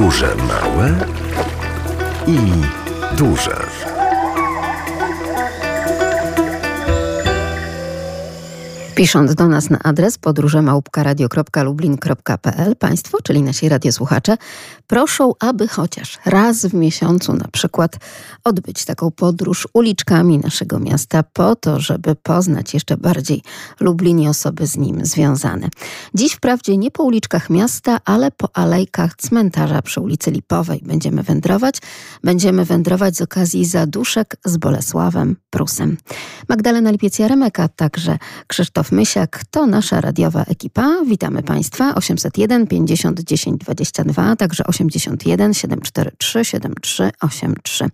Podróże małe i duże. Pisząc do nas na adres podróżemałpka.radio.lublin.pl Państwo, czyli nasi radiosłuchacze, proszą, aby chociaż raz w miesiącu na przykład odbyć taką podróż uliczkami naszego miasta po to, żeby poznać jeszcze bardziej Lublin i osoby z nim związane. Dziś wprawdzie nie po uliczkach miasta, ale po alejkach cmentarza przy ulicy Lipowej będziemy wędrować. Będziemy wędrować z okazji zaduszek z Bolesławem Prusem. Magdalena Lipiec-Jaremeka, także Krzysztof Mysiak, to nasza radiowa ekipa. Witamy Państwa. 801 50 10 22, także 81 743 7383.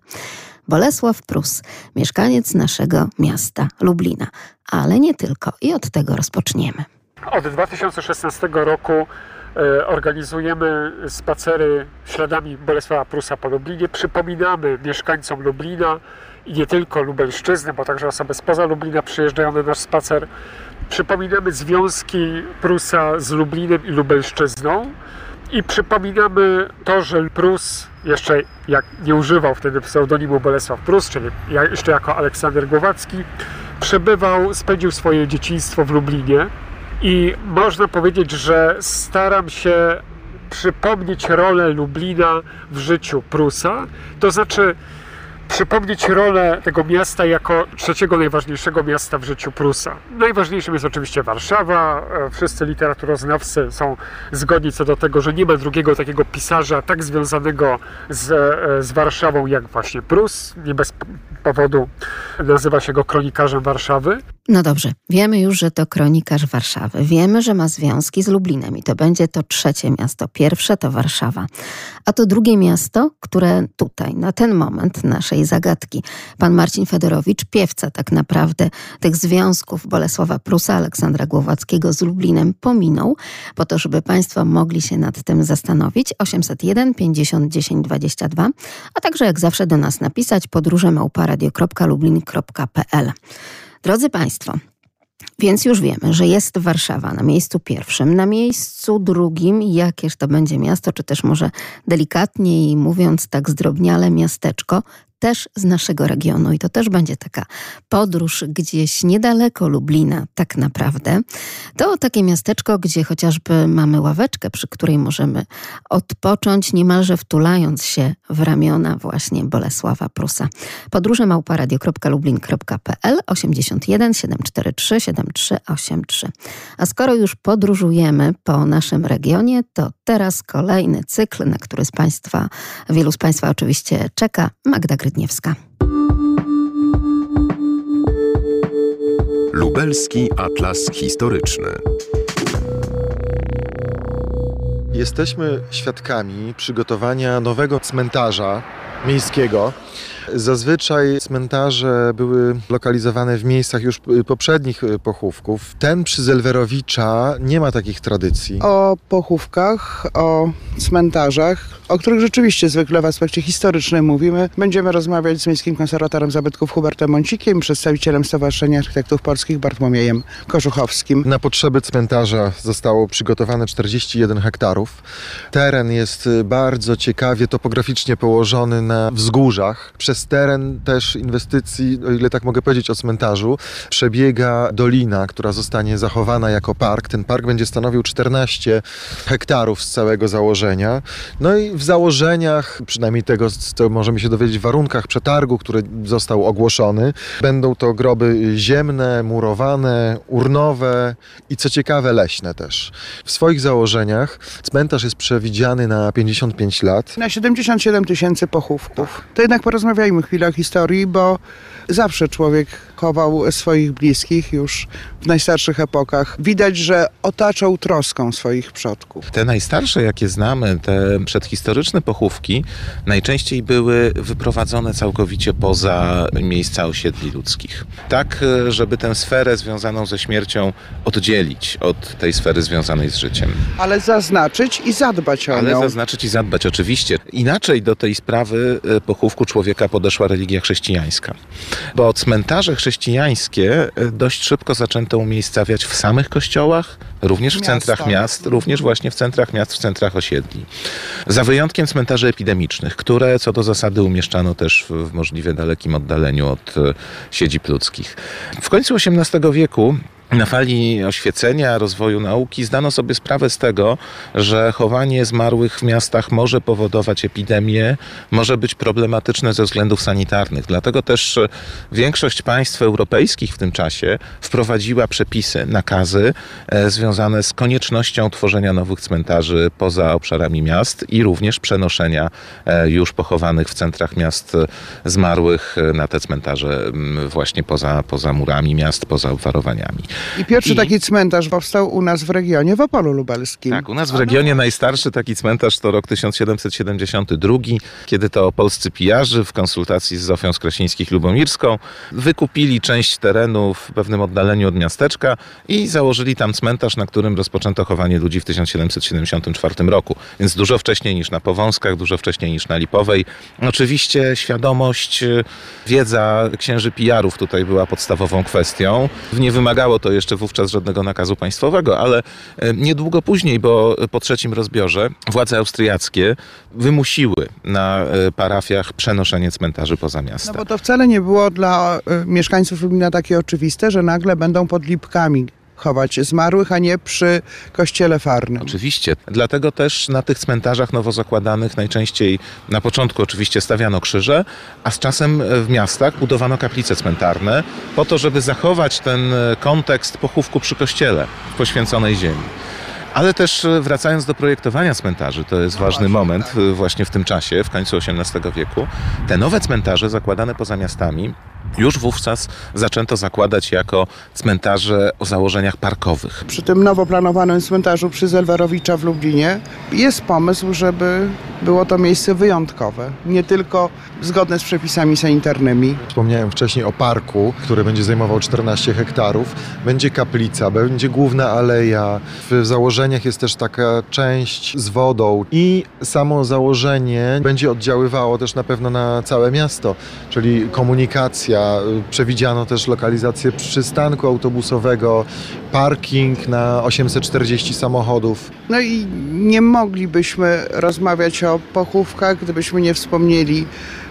Bolesław Prus, mieszkaniec naszego miasta Lublina. Ale nie tylko i od tego rozpoczniemy. Od 2016 roku e, organizujemy spacery śladami Bolesława Prusa po Lublinie. Przypominamy mieszkańcom Lublina i nie tylko Lubelszczyzny, bo także osoby spoza Lublina przyjeżdżają na nasz spacer. Przypominamy związki Prusa z Lublinem i Lubelszczyzną. I przypominamy to, że Prus jeszcze jak nie używał wtedy pseudonimu Bolesław Prus, czyli jeszcze jako Aleksander Głowacki, przebywał, spędził swoje dzieciństwo w Lublinie. I można powiedzieć, że staram się przypomnieć rolę Lublina w życiu Prusa, to znaczy przypomnieć rolę tego miasta jako trzeciego najważniejszego miasta w życiu Prusa. Najważniejszym jest oczywiście Warszawa. E, wszyscy literaturoznawcy są zgodni co do tego, że nie ma drugiego takiego pisarza tak związanego z, e, z Warszawą jak właśnie Prus. Nie bez powodu nazywa się go kronikarzem Warszawy. No dobrze, wiemy już, że to kronikarz Warszawy. Wiemy, że ma związki z Lublinem i to będzie to trzecie miasto. Pierwsze to Warszawa. A to drugie miasto, które tutaj, na ten moment naszej zagadki, pan Marcin Fedorowicz, piewca tak naprawdę tych związków Bolesława Prusa, Aleksandra Głowackiego z Lublinem pominął, po to, żeby państwo mogli się nad tym zastanowić. 801 50 10 22, a także jak zawsze do nas napisać podróże małparadio.lublin.pl. Drodzy Państwo, więc już wiemy, że jest Warszawa na miejscu pierwszym, na miejscu drugim, jakież to będzie miasto, czy też może delikatniej mówiąc tak zdrobniale miasteczko, też z naszego regionu i to też będzie taka podróż gdzieś niedaleko Lublina, tak naprawdę. To takie miasteczko, gdzie chociażby mamy ławeczkę, przy której możemy odpocząć, niemalże wtulając się w ramiona właśnie Bolesława Prusa. Podróże małparadio.lublin.pl 81 743 7383. A skoro już podróżujemy po naszym regionie, to teraz kolejny cykl, na który z Państwa, wielu z Państwa oczywiście czeka. Magda Grydniewska. Lubelski Atlas Historyczny. Jesteśmy świadkami przygotowania nowego cmentarza miejskiego. Zazwyczaj cmentarze były lokalizowane w miejscach już poprzednich pochówków. Ten przy Zelwerowicza nie ma takich tradycji. O pochówkach, o cmentarzach, o których rzeczywiście zwykle w aspekcie historycznym mówimy, będziemy rozmawiać z Miejskim Konserwatorem Zabytków Hubertem Mącikiem, przedstawicielem Stowarzyszenia Architektów Polskich Bartłomiejem Korzuchowskim. Na potrzeby cmentarza zostało przygotowane 41 hektarów. Teren jest bardzo ciekawie topograficznie położony na wzgórzach. Przez teren też inwestycji, o ile tak mogę powiedzieć o cmentarzu, przebiega dolina, która zostanie zachowana jako park. Ten park będzie stanowił 14 hektarów z całego założenia. No i w założeniach, przynajmniej tego, co możemy się dowiedzieć, w warunkach przetargu, który został ogłoszony, będą to groby ziemne, murowane, urnowe i co ciekawe leśne też. W swoich założeniach cmentarz jest przewidziany na 55 lat. Na 77 tysięcy pochówków. To jednak porozmawiajmy chwilę historii, bo zawsze człowiek chował swoich bliskich już w najstarszych epokach. Widać, że otaczał troską swoich przodków. Te najstarsze, jakie znamy, te przedhistoryczne pochówki, najczęściej były wyprowadzone całkowicie poza miejsca osiedli ludzkich. Tak, żeby tę sferę związaną ze śmiercią oddzielić od tej sfery związanej z życiem. Ale zaznaczyć i zadbać o Ale nią. zaznaczyć i zadbać, oczywiście. Inaczej do tej sprawy e, pochówku człowieka podeszła religia chrześcijańska, bo cmentarze chrześcijańskie e, dość szybko zaczęto umiejscawiać w samych kościołach, również w Miasta. centrach miast, również właśnie w centrach miast, w centrach osiedli. Za wyjątkiem cmentarzy epidemicznych, które co do zasady umieszczano też w, w możliwie dalekim oddaleniu od e, siedzib ludzkich. W końcu XVIII wieku na fali oświecenia, rozwoju nauki zdano sobie sprawę z tego, że chowanie zmarłych w miastach może powodować epidemię, może być problematyczne ze względów sanitarnych. Dlatego też e, większość państw europejskich w tym czasie wprowadziła przepisy, nakazy e, związane z koniecznością tworzenia nowych cmentarzy poza obszarami miast i również przenoszenia e, już pochowanych w centrach miast zmarłych na te cmentarze właśnie poza, poza murami miast, poza obwarowaniami. I pierwszy I- taki cmentarz powstał u nas w regionie, w Opolu Lubelskim. Tak, u nas w regionie najstarszy taki cmentarz to rok 1772, kiedy to polscy pijarzy w konsultacji z Zofią Skrasińskich-Lubomirską wykupili część terenu w pewnym oddaleniu od miasteczka i założyli tam cmentarz, na którym rozpoczęto chowanie ludzi w 1774 roku. Więc dużo wcześniej niż na Powązkach, dużo wcześniej niż na Lipowej. Oczywiście świadomość, wiedza księży pijarów tutaj była podstawową kwestią. Nie wymagało to jeszcze wówczas żadnego nakazu państwowego, ale e, niedługo później, bo po trzecim rozbiorze władze austriackie wymusiły na e, parafiach przenoszenie cmentarzy poza miasta. No bo to wcale nie było dla y, mieszkańców Lublina takie oczywiste, że nagle będą pod lipkami chować zmarłych, a nie przy kościele farnym. Oczywiście. Dlatego też na tych cmentarzach nowo zakładanych najczęściej na początku oczywiście stawiano krzyże, a z czasem e, w miastach budowano kaplice cmentarne po to, żeby zachować ten e, kontekst pochówku przy kościele w poświęconej ziemi. Ale też e, wracając do projektowania cmentarzy, to jest ważny moment e, właśnie w tym czasie, w końcu XVIII wieku, te nowe cmentarze zakładane poza miastami już wówczas zaczęto zakładać jako cmentarze o założeniach parkowych. Przy tym nowo planowanym cmentarzu przy Zelwerowicza w Lublinie jest pomysł, żeby było to miejsce wyjątkowe. Nie tylko zgodne z przepisami sanitarnymi. Wspomniałem wcześniej o parku, który będzie zajmował 14 hektarów. Będzie kaplica, będzie główna aleja. W założeniach jest też taka część z wodą i samo założenie będzie oddziaływało też na pewno na całe miasto, czyli komunikacja. Przewidziano też lokalizację przystanku autobusowego, parking na 840 samochodów. No i nie moglibyśmy rozmawiać o pochówkach, gdybyśmy nie wspomnieli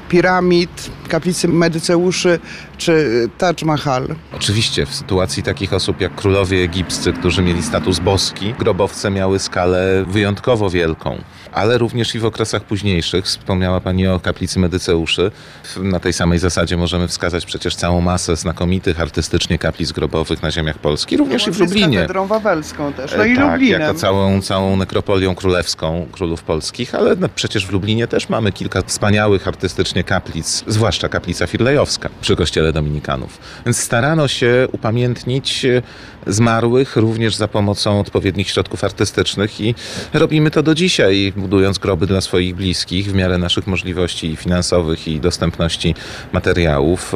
piramid, kaplicy Medyceuszy czy Taj Mahal. Oczywiście w sytuacji takich osób jak królowie egipscy, którzy mieli status boski, grobowce miały skalę wyjątkowo wielką. Ale również i w okresach późniejszych, wspomniała Pani o kaplicy Medyceuszy, na tej samej zasadzie możemy wskazać przecież całą masę znakomitych artystycznie kaplic grobowych na ziemiach Polski, również i w Z Lublinie. katedrą wawelską też, no E, i tak, Lublinem. jako całą, całą nekropolią królewską królów polskich, ale no, przecież w Lublinie też mamy kilka wspaniałych artystycznie kaplic, zwłaszcza kaplica Firlejowska przy kościele dominikanów. Więc starano się upamiętnić e, zmarłych również za pomocą odpowiednich środków artystycznych i robimy to do dzisiaj, budując groby dla swoich bliskich w miarę naszych możliwości finansowych i dostępności materiałów.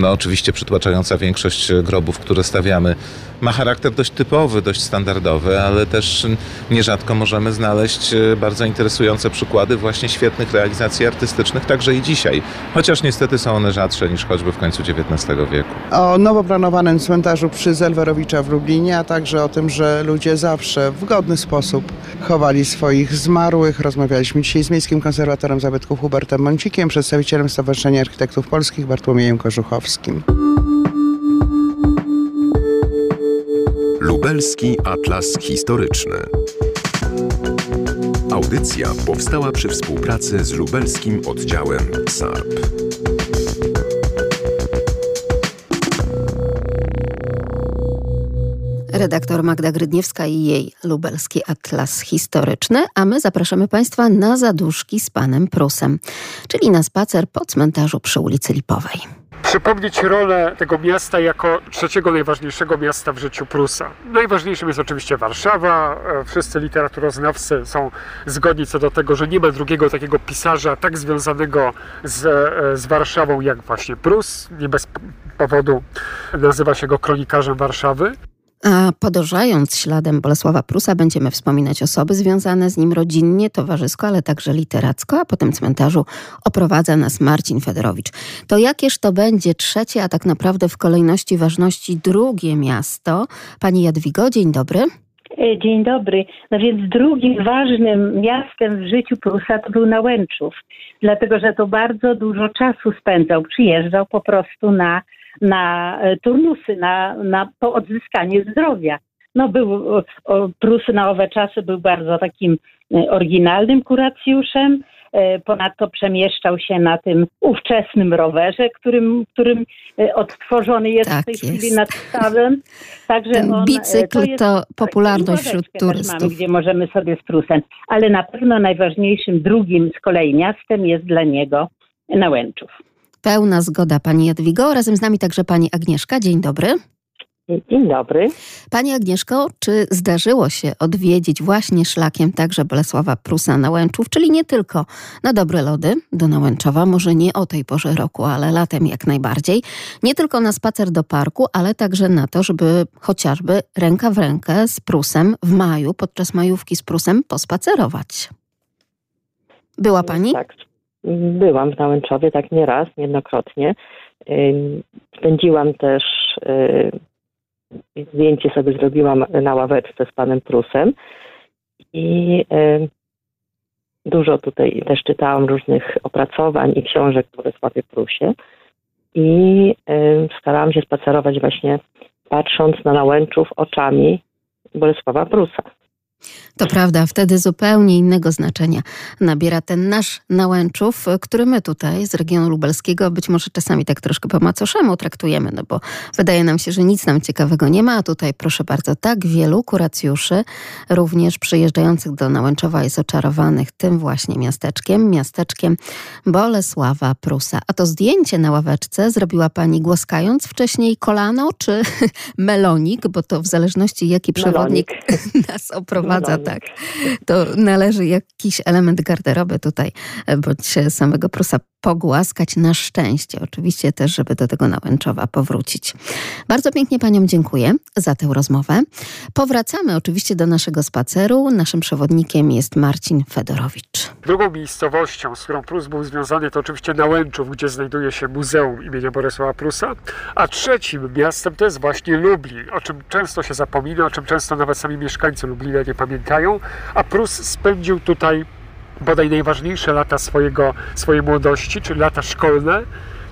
No, oczywiście przytłaczająca większość grobów, które stawiamy, ma charakter dość typowy, dość standardowy, ale też nierzadko możemy znaleźć e, bardzo interesujące przykłady właśnie świetnych realizacji artystycznych, także i dzisiaj. Chociaż niestety są one rzadsze niż choćby w końcu XIX wieku. O nowo planowanym cmentarzu przy Zelwerowicza w Lublinie, a także o tym, że ludzie zawsze w godny sposób chowali swoich zmarłych. Rozmawialiśmy dzisiaj z miejskim konserwatorem zabytków Hubertem Mącikiem, przedstawicielem Stowarzyszenia Architektów Polskich Bartłomiejem Kożuchowskim. Lubelski Atlas Historyczny. Audycja powstała przy współpracy z lubelskim oddziałem SARP. Redaktor Magda Grydniewska i jej lubelski atlas historyczny, a my zapraszamy Państwa na zaduszki z panem Prusem, czyli na spacer po cmentarzu przy ulicy Lipowej. Przypomnieć rolę tego miasta jako trzeciego najważniejszego miasta w życiu Prusa. Najważniejszym jest oczywiście Warszawa. Wszyscy literaturoznawcy są zgodni co do tego, że nie ma drugiego takiego pisarza tak związanego z, z Warszawą jak właśnie Prus. Nie bez powodu nazywa się go kronikarzem Warszawy. A podążając śladem Bolesława Prusa, będziemy wspominać osoby związane z nim rodzinnie, towarzysko, ale także literacko, a po tym cmentarzu oprowadza nas Marcin Federowicz. To jakież to będzie trzecie, a tak naprawdę w kolejności ważności drugie miasto? Pani Jadwigo, dzień dobry. E, dzień dobry. No więc drugim ważnym miastem w życiu Prusa to był Nałęczów, dlatego że to bardzo dużo czasu spędzał. Przyjeżdżał po prostu na na e, turnusy, na, na po odzyskanie zdrowia. No był, Prus na owe czasy był bardzo takim e, oryginalnym kuracjuszem, e, Ponadto przemieszczał się na tym ówczesnym rowerze, którym, którym odtworzony jest tak w tej jest. chwili nad stawem. Także Ten on, bicykl to, jest, to popularność wśród turystów. Mamy, gdzie możemy sobie z Prusem. Ale na pewno najważniejszym drugim z kolei miastem jest dla niego Nałęczów. Pełna zgoda pani Jadwigo. Razem z nami także pani Agnieszka. Dzień dobry. Dzień dobry. Pani Agnieszko, czy zdarzyło się odwiedzić właśnie szlakiem także Bolesława Prusa Nałęczów, czyli nie tylko na dobre lody do Nałęczowa, może nie o tej porze roku, ale latem jak najbardziej, nie tylko na spacer do parku, ale także na to, żeby chociażby ręka w rękę z Prusem w maju, podczas majówki z Prusem pospacerować. Była pani? Tak, Byłam w Nałęczowie tak nie raz, niejednokrotnie. Spędziłam też, zdjęcie sobie zrobiłam na ławeczce z panem Prusem i dużo tutaj też czytałam różnych opracowań i książek o Bolesławie Prusie i starałam się spacerować właśnie patrząc na Nałęczów oczami Bolesława Prusa. To prawda, wtedy zupełnie innego znaczenia nabiera ten nasz Nałęczów, który my tutaj z regionu lubelskiego być może czasami tak troszkę po macoszemu traktujemy, no bo wydaje nam się, że nic nam ciekawego nie ma, a tutaj proszę bardzo, tak wielu kuracjuszy, również przyjeżdżających do Nałęczowa jest oczarowanych tym właśnie miasteczkiem, miasteczkiem Bolesława Prusa. A to zdjęcie na ławeczce zrobiła pani głaskając wcześniej kolano czy melonik, bo to w zależności jaki przewodnik melonik. nas oprowadza, melonik tak. To należy jakiś element garderoby tutaj, e, bądź samego Prusa pogłaskać na szczęście. Oczywiście też, żeby do tego Nałęczowa powrócić. Bardzo pięknie Paniom dziękuję za tę rozmowę. Powracamy oczywiście do naszego spaceru. Naszym przewodnikiem jest Marcin Fedorowicz. Drugą miejscowością, z którą Prus był związany, to oczywiście Nałęczów, gdzie znajduje się Muzeum imienia Bolesława Prusa. A trzecim miastem to jest właśnie Lublin, o czym często się zapomina, o czym często nawet sami mieszkańcy Lublina nie pamiętają. A Prus spędził tutaj bodaj najważniejsze lata swojego, swojej młodości, czyli lata szkolne.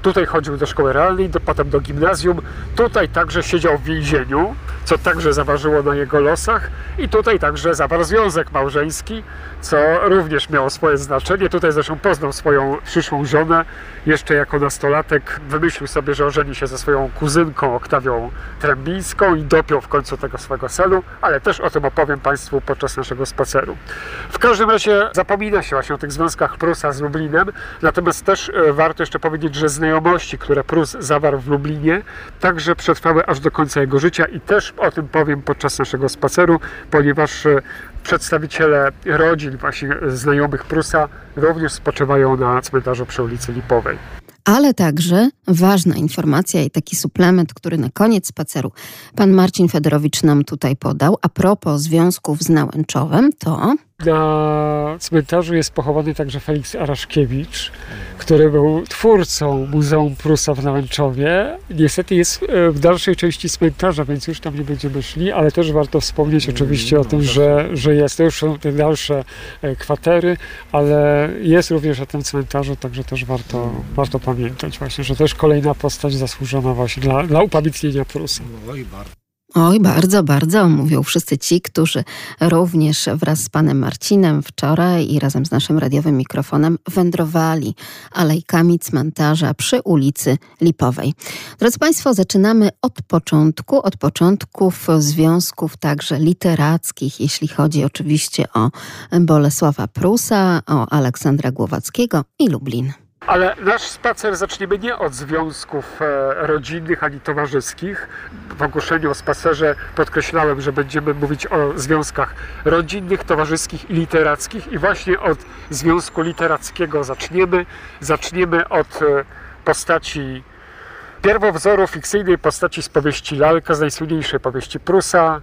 Tutaj chodził do szkoły realnej, do, potem do gimnazjum. Tutaj także siedział w więzieniu, co także zaważyło na jego losach. I tutaj także zawarł związek małżeński, co również miało swoje znaczenie. Tutaj zresztą poznał swoją przyszłą żonę. Jeszcze jako nastolatek wymyślił sobie, że ożeni się ze swoją kuzynką Oktawią Trębińską i dopiął w końcu tego swego celu, ale też o tym opowiem Państwu podczas naszego spaceru. W każdym razie zapomina się właśnie o tych związkach Prusa z Lublinem, natomiast też e, warto jeszcze powiedzieć, że znajomości, które Prus zawarł w Lublinie, także przetrwały aż do końca jego życia i też o tym powiem podczas naszego spaceru, ponieważ e, przedstawiciele rodzin właśnie znajomych Prusa również spoczywają na cmentarzu przy ulicy Lipowej. Ale także ważna informacja i taki suplement, który na koniec spaceru pan Marcin Federowicz nam tutaj podał. A propos związków z Nałęczowem, to na cmentarzu jest pochowany także Felix Araszkiewicz, który był twórcą Muzeum Prusa w Nałęczowie. Niestety jest e, w dalszej części cmentarza, więc już tam nie będziemy szli, ale też warto wspomnieć oczywiście o tym, że, że jest. To już są te dalsze e, kwatery, ale jest również na tym cmentarzu, także też warto, warto pamiętać właśnie, że też kolejna postać zasłużona właśnie dla, dla upamiętnienia Prusa. No i bardzo. Oj, bardzo, bardzo, mówią wszyscy ci, którzy również wraz z panem Marcinem wczoraj i razem z naszym radiowym mikrofonem wędrowali alejkami cmentarza przy ulicy Lipowej. Drodzy Państwo, zaczynamy od początku, od początków związków także literackich, jeśli chodzi oczywiście o Bolesława Prusa, o Aleksandra Głowackiego i Lublin. Ale nasz spacer zaczniemy nie od związków e, rodzinnych ani towarzyskich. W ogłoszeniu o spacerze podkreślałem, że będziemy mówić o związkach rodzinnych, towarzyskich i literackich. I właśnie od związku literackiego zaczniemy. Zaczniemy od e, postaci pierwowzoru fikcyjnej postaci z powieści Lalka, z najsłynniejszej powieści Prusa,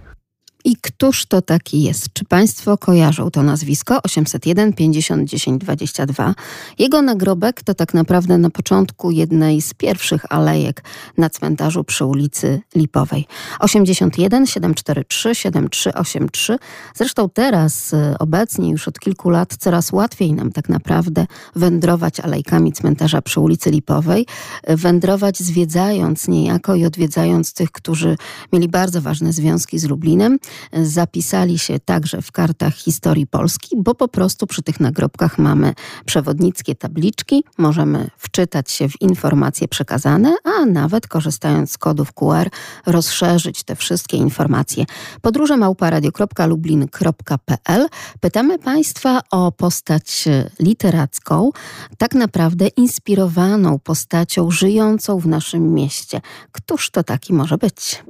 i któż to taki jest? Czy Państwo kojarzą to nazwisko? 801 50 10 22. Jego nagrobek to tak naprawdę na początku jednej z pierwszych alejek na cmentarzu przy ulicy Lipowej. 81 743 7383. Zresztą teraz, y, obecnie już od kilku lat, coraz łatwiej nam tak naprawdę wędrować alejkami cmentarza przy ulicy Lipowej, y, wędrować zwiedzając niejako i odwiedzając tych, którzy mieli bardzo ważne związki z Lublinem zapisali się także w kartach historii Polski, bo po prostu przy tych nagrobkach mamy przewodnickie tabliczki, możemy wczytać się w informacje przekazane, a nawet korzystając z kodów QR rozszerzyć te wszystkie informacje. Podróże małparadio.lublin.pl Pytamy Państwa o postać literacką, tak naprawdę inspirowaną postacią żyjącą w naszym mieście. Któż to taki może być?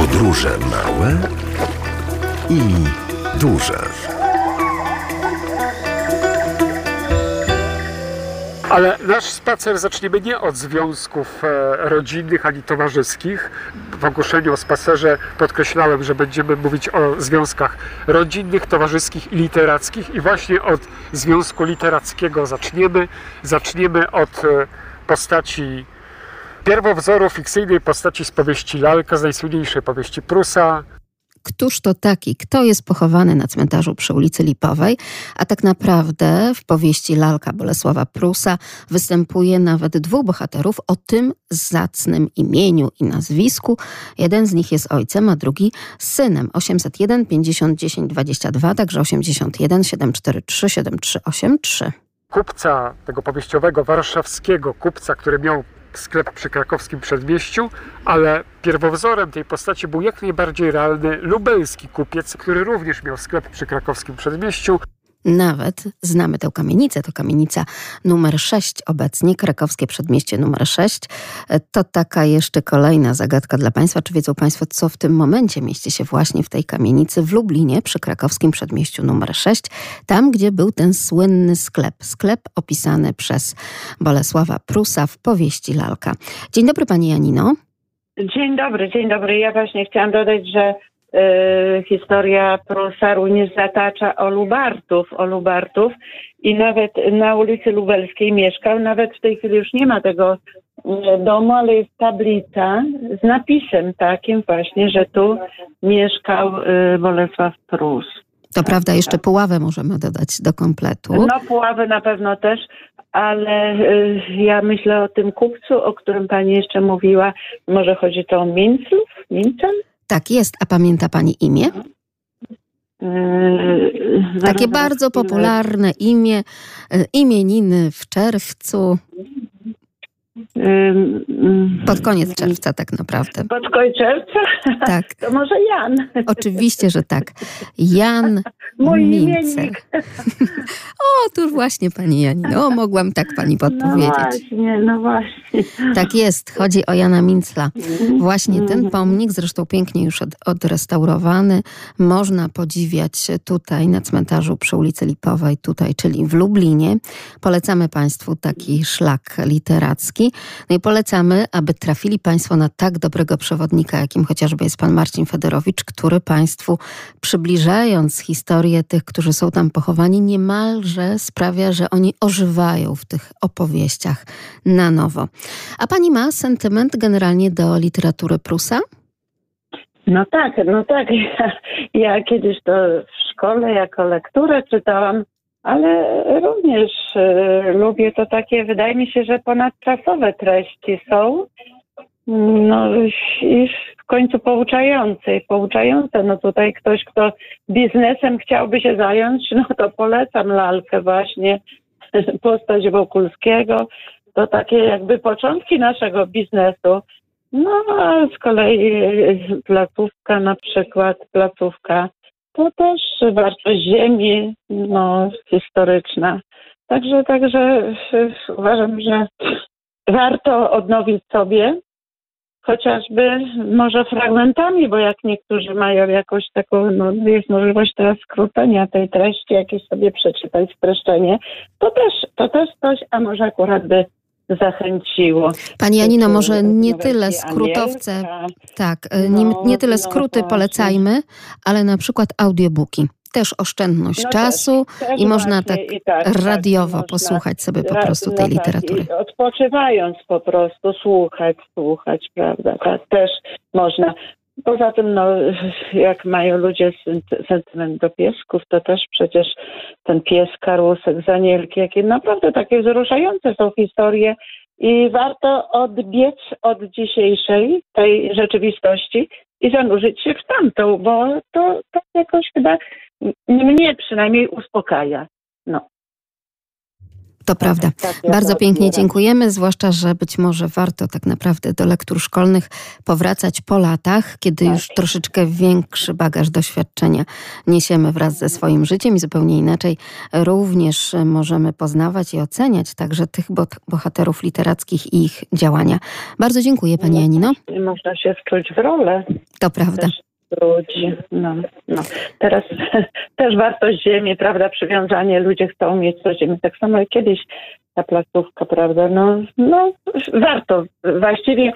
Podróże małe i duże. Ale nasz spacer zaczniemy nie od związków e, rodzinnych ani towarzyskich. W ogłoszeniu o spacerze podkreślałem, że będziemy mówić o związkach rodzinnych, towarzyskich i literackich. I właśnie od związku literackiego zaczniemy. Zaczniemy od e, postaci pierwowzoru fikcyjnej postaci z powieści Lalka, z najsłynniejszej powieści Prusa. Któż to taki? Kto jest pochowany na cmentarzu przy ulicy Lipowej? A tak naprawdę w powieści Lalka Bolesława Prusa występuje nawet dwóch bohaterów o tym zacnym imieniu i nazwisku. Jeden z nich jest ojcem, a drugi synem. 801 50 10 22, także 81 743 7383. Kupca tego powieściowego warszawskiego, kupca, który miał sklep przy krakowskim przedmieściu, ale pierwowzorem tej postaci był jak najbardziej realny lubelski kupiec, który również miał sklep przy krakowskim przedmieściu. Nawet znamy tę kamienicę, to kamienica numer 6 obecnie, krakowskie przedmieście numer 6. To taka jeszcze kolejna zagadka dla Państwa. Czy wiedzą Państwo, co w tym momencie mieści się właśnie w tej kamienicy w Lublinie przy krakowskim przedmieściu numer 6, tam gdzie był ten słynny sklep. Sklep opisany przez Bolesława Prusa w powieści Lalka. Dzień dobry Pani Janino. Dzień dobry, dzień dobry. Ja właśnie chciałam dodać, że historia Prusa również zatacza o Lubartów, o Lubartów i nawet na ulicy Lubelskiej mieszkał, nawet w tej chwili już nie ma tego y, domu, ale jest tablica z napisem takim właśnie, że tu mieszkał y, Bolesław Prus. To prawda, jeszcze Puławę możemy dodać do kompletu. No Puławę na pewno też, ale y, ja myślę o tym kupcu, o którym pani jeszcze mówiła. Może chodzi to o Minclów? Mincel? Tak jest, a pamięta Pani imię? Yy, Takie bardzo popularne imię, y, imieniny w czerwcu, pod koniec czerwca tak naprawdę. Pod koniec czerwca? Tak. To może Jan. Oczywiście, że tak. Jan Mój imiennik. O, tu właśnie Pani Janino, o, mogłam tak Pani No podpowiedzieć. właśnie, no właśnie. Tak jest, chodzi o Jana Mincla. Właśnie ten pomnik, zresztą pięknie już od, odrestaurowany, można podziwiać tutaj na cmentarzu przy ulicy Lipowej, tutaj, czyli w Lublinie. Polecamy Państwu taki szlak literacki. No i polecamy, aby trafili Państwo na tak dobrego przewodnika, jakim chociażby jest Pan Marcin Federowicz, który Państwu przybliżając historię tych, którzy są tam pochowani, niemalże sprawia, że oni ożywają w tych opowieściach na nowo. A Pani ma sentyment generalnie do literatury Prusa? No tak, no tak. Ja, ja kiedyś to w szkole jako lekturę czytałam, ale również e, lubię to takie, wydaje mi się, że ponadczasowe treści są. No i w końcu pouczające. Pouczające, no tutaj ktoś, kto biznesem chciałby się zająć, no to polecam lalkę właśnie, postać Wokulskiego. To takie jakby początki naszego biznesu. No a z kolei placówka na przykład, placówka to też wartość ziemi, no historyczna. Także, także uważam, że warto odnowić sobie chociażby może fragmentami, bo jak niektórzy mają jakąś taką, no jest możliwość teraz skrócenia tej treści, jakieś sobie przeczytać streszczenie, to też, to też coś, a może akurat by zachęciło. Pani Janino, może nie Wersji tyle skrótowce, Anielka. tak, e, nie, No, nie tyle no skróty polecajmy, ale na przykład audiobooki. Też oszczędność No czasu też, też i można tak i tak, tak, radiowo można posłuchać sobie po prostu no tej tak, literatury. i odpoczywając po prostu, słuchać, słuchać, prawda, tak też można. Poza tym, no, jak mają ludzie sent- sentyment do piesków, to też przecież ten pies Karłusek z Anielki, jakie naprawdę takie wzruszające są historie i warto odbiec od dzisiejszej tej rzeczywistości i zanurzyć się w tamtą, bo to, to jakoś chyba mnie przynajmniej uspokaja. No. To prawda. Tak, Bardzo pięknie dziękujemy, zwłaszcza, że być może warto tak naprawdę do lektur szkolnych powracać po latach, kiedy Tak. już troszeczkę większy bagaż doświadczenia niesiemy wraz ze swoim życiem i zupełnie inaczej również możemy poznawać i oceniać także tych bohaterów literackich i ich działania. Bardzo dziękuję Pani Janino. Nie można się wczuć w rolę To prawda. też ludzi. No, no. Teraz też wartość ziemi, prawda, przywiązanie, ludzie chcą mieć do ziemi. Tak samo jak kiedyś ta placówka, prawda, no, no warto. Właściwie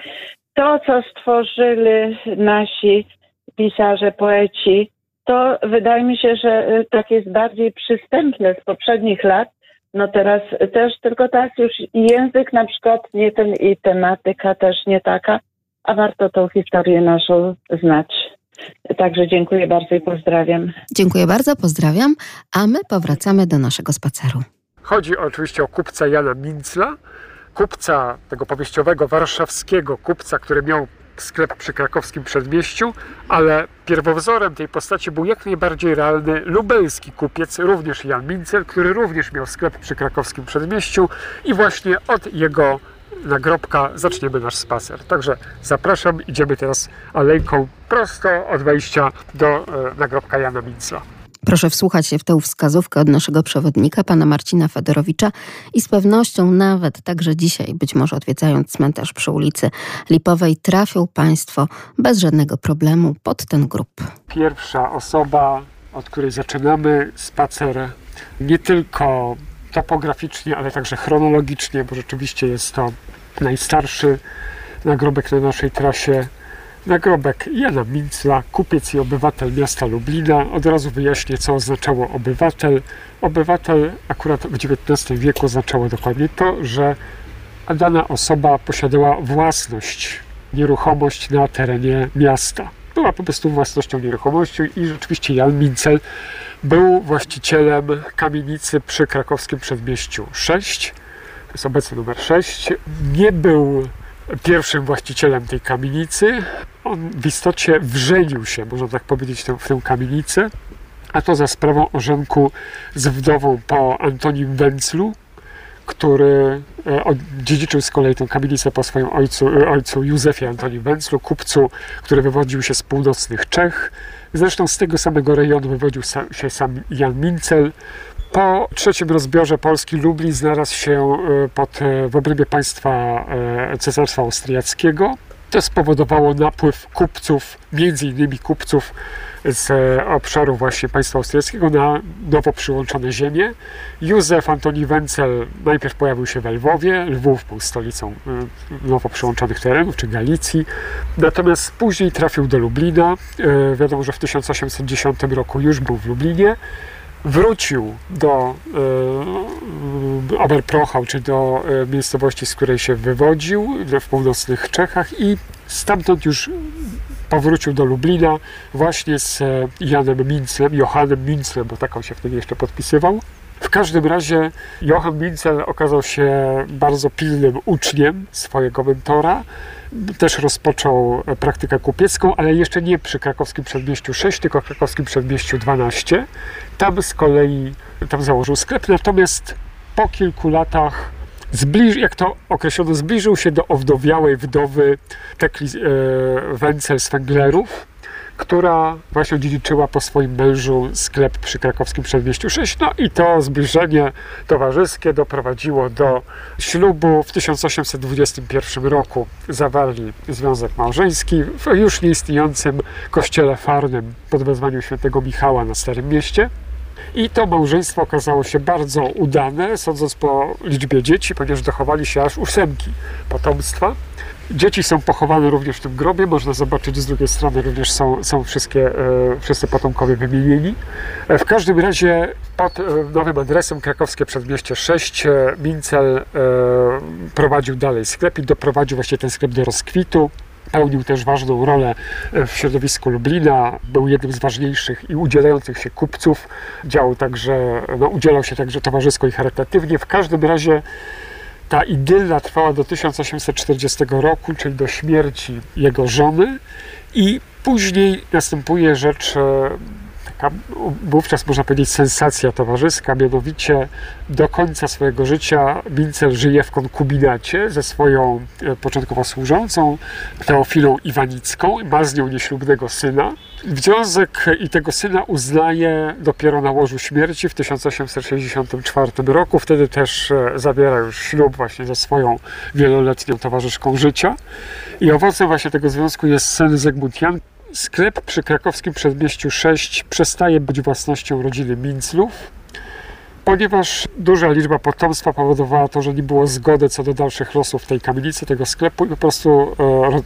to, co stworzyli nasi pisarze, poeci, to wydaje mi się, że y, tak jest bardziej przystępne z poprzednich lat. No teraz też tylko tak już język na przykład nie ten i tematyka też nie taka, a warto tą historię naszą znać. Także dziękuję bardzo i pozdrawiam. Dziękuję bardzo, pozdrawiam, a my powracamy do naszego spaceru. Chodzi oczywiście o kupca Jana Mincla, kupca tego powieściowego warszawskiego kupca, który miał sklep przy krakowskim przedmieściu, ale pierwowzorem tej postaci był jak najbardziej realny lubelski kupiec, również Jan Mincel, który również miał sklep przy krakowskim przedmieściu i właśnie od jego nagrobka zaczniemy nasz spacer. Także zapraszam, idziemy teraz alejką prosto od wejścia do e, nagrobka Jana Mincla. Proszę wsłuchać się w tę wskazówkę od naszego przewodnika, pana Marcina Fedorowicza i z pewnością nawet także dzisiaj, być może odwiedzając cmentarz przy ulicy Lipowej, trafią Państwo bez żadnego problemu pod ten grób. Pierwsza osoba, od której zaczynamy spacer, nie tylko topograficznie, ale także chronologicznie, bo rzeczywiście jest to najstarszy nagrobek na naszej trasie. Nagrobek Jana Mincla, kupiec i obywatel miasta Lublina. Od razu wyjaśnię, co oznaczało obywatel. Obywatel akurat w XIX wieku oznaczało dokładnie to, że dana osoba posiadała własność, nieruchomość na terenie miasta. Była po prostu własnością nieruchomości i rzeczywiście Jan Mincel był właścicielem kamienicy przy krakowskim przedmieściu 6. Jest obecny numer 6. Nie był pierwszym właścicielem tej kamienicy. On w istocie wrzenił się, można tak powiedzieć, w tę kamienicę, a to za sprawą orzenku z wdową po Antonim Węclu, który e, odziedziczył z kolei tę kamienicę po swoim ojcu, e, ojcu Józefie Antonim Węclu, kupcu, który wywodził się z północnych Czech. Zresztą z tego samego rejonu wywodził się sam Jan Mincel. Po trzecim rozbiorze Polski Lublin znalazł się e, pod, e, w obrębie państwa e, Cesarstwa Austriackiego. To spowodowało napływ kupców, między innymi kupców z obszaru właśnie państwa austriackiego na nowo przyłączone ziemie. Józef Antoni Wencel najpierw pojawił się we Lwowie. Lwów był stolicą nowo przyłączonych terenów, czy Galicji. Natomiast później trafił do Lublina. Wiadomo, że w 1810 roku już był w Lublinie wrócił do e, Oberprochał, czy do e, miejscowości, z której się wywodził, w północnych Czechach i stamtąd już powrócił do Lublina właśnie z e, Janem Minclem, Johannem Minclem, bo tak on się wtedy jeszcze podpisywał. W każdym razie Johann Mincel okazał się bardzo pilnym uczniem swojego mentora. Też rozpoczął e, praktykę kupiecką, ale jeszcze nie przy krakowskim przedmieściu 6, tylko krakowskim przedmieściu 12. Tam z kolei tam założył sklep, natomiast po kilku latach zbliż, jak to określono, zbliżył się do owdowiałej wdowy Tekli e, Wencel z Węglerów, która właśnie dziedziczyła po swoim mężu sklep przy krakowskim przedmieściu 6. No i to zbliżenie towarzyskie doprowadziło do ślubu. W 1821 roku zawarli związek małżeński w już nieistniejącym kościele farnym pod wezwaniem świętego Michała na Starym Mieście. I to małżeństwo okazało się bardzo udane, sądząc po liczbie dzieci, ponieważ dochowali się aż ósemki potomstwa. Dzieci są pochowane również w tym grobie. Można zobaczyć z drugiej strony również są, są wszystkie, e, wszyscy potomkowie wymienieni. E, w każdym razie pod e, nowym adresem krakowskie przedmieście 6 e, Mincel prowadził dalej sklep i doprowadził właśnie ten sklep do rozkwitu. Pełnił też ważną rolę w środowisku Lublina, był jednym z ważniejszych i udzielających się kupców. Działał także, no, udzielał się także towarzysko i charytatywnie. W każdym razie ta idylla trwała do 1840 roku, czyli do śmierci jego żony i później następuje rzecz e, taka wówczas można powiedzieć sensacja towarzyska, mianowicie do końca swojego życia Mincel żyje w konkubinacie ze swoją e, początkowo służącą Teofilą Iwanicką, ma z nią nieślubnego syna. Związek i tego syna uznaje dopiero na łożu śmierci w 1864 roku. Wtedy też e, zabiera już ślub właśnie ze swoją wieloletnią towarzyszką życia. I owocem właśnie tego związku jest syn Zygmunt Jan, Sklep przy krakowskim przedmieściu 6 przestaje być własnością rodziny Minclów, ponieważ duża liczba potomstwa powodowała to, że nie było zgody co do dalszych losów tej kamienicy, tego sklepu i po prostu e, e,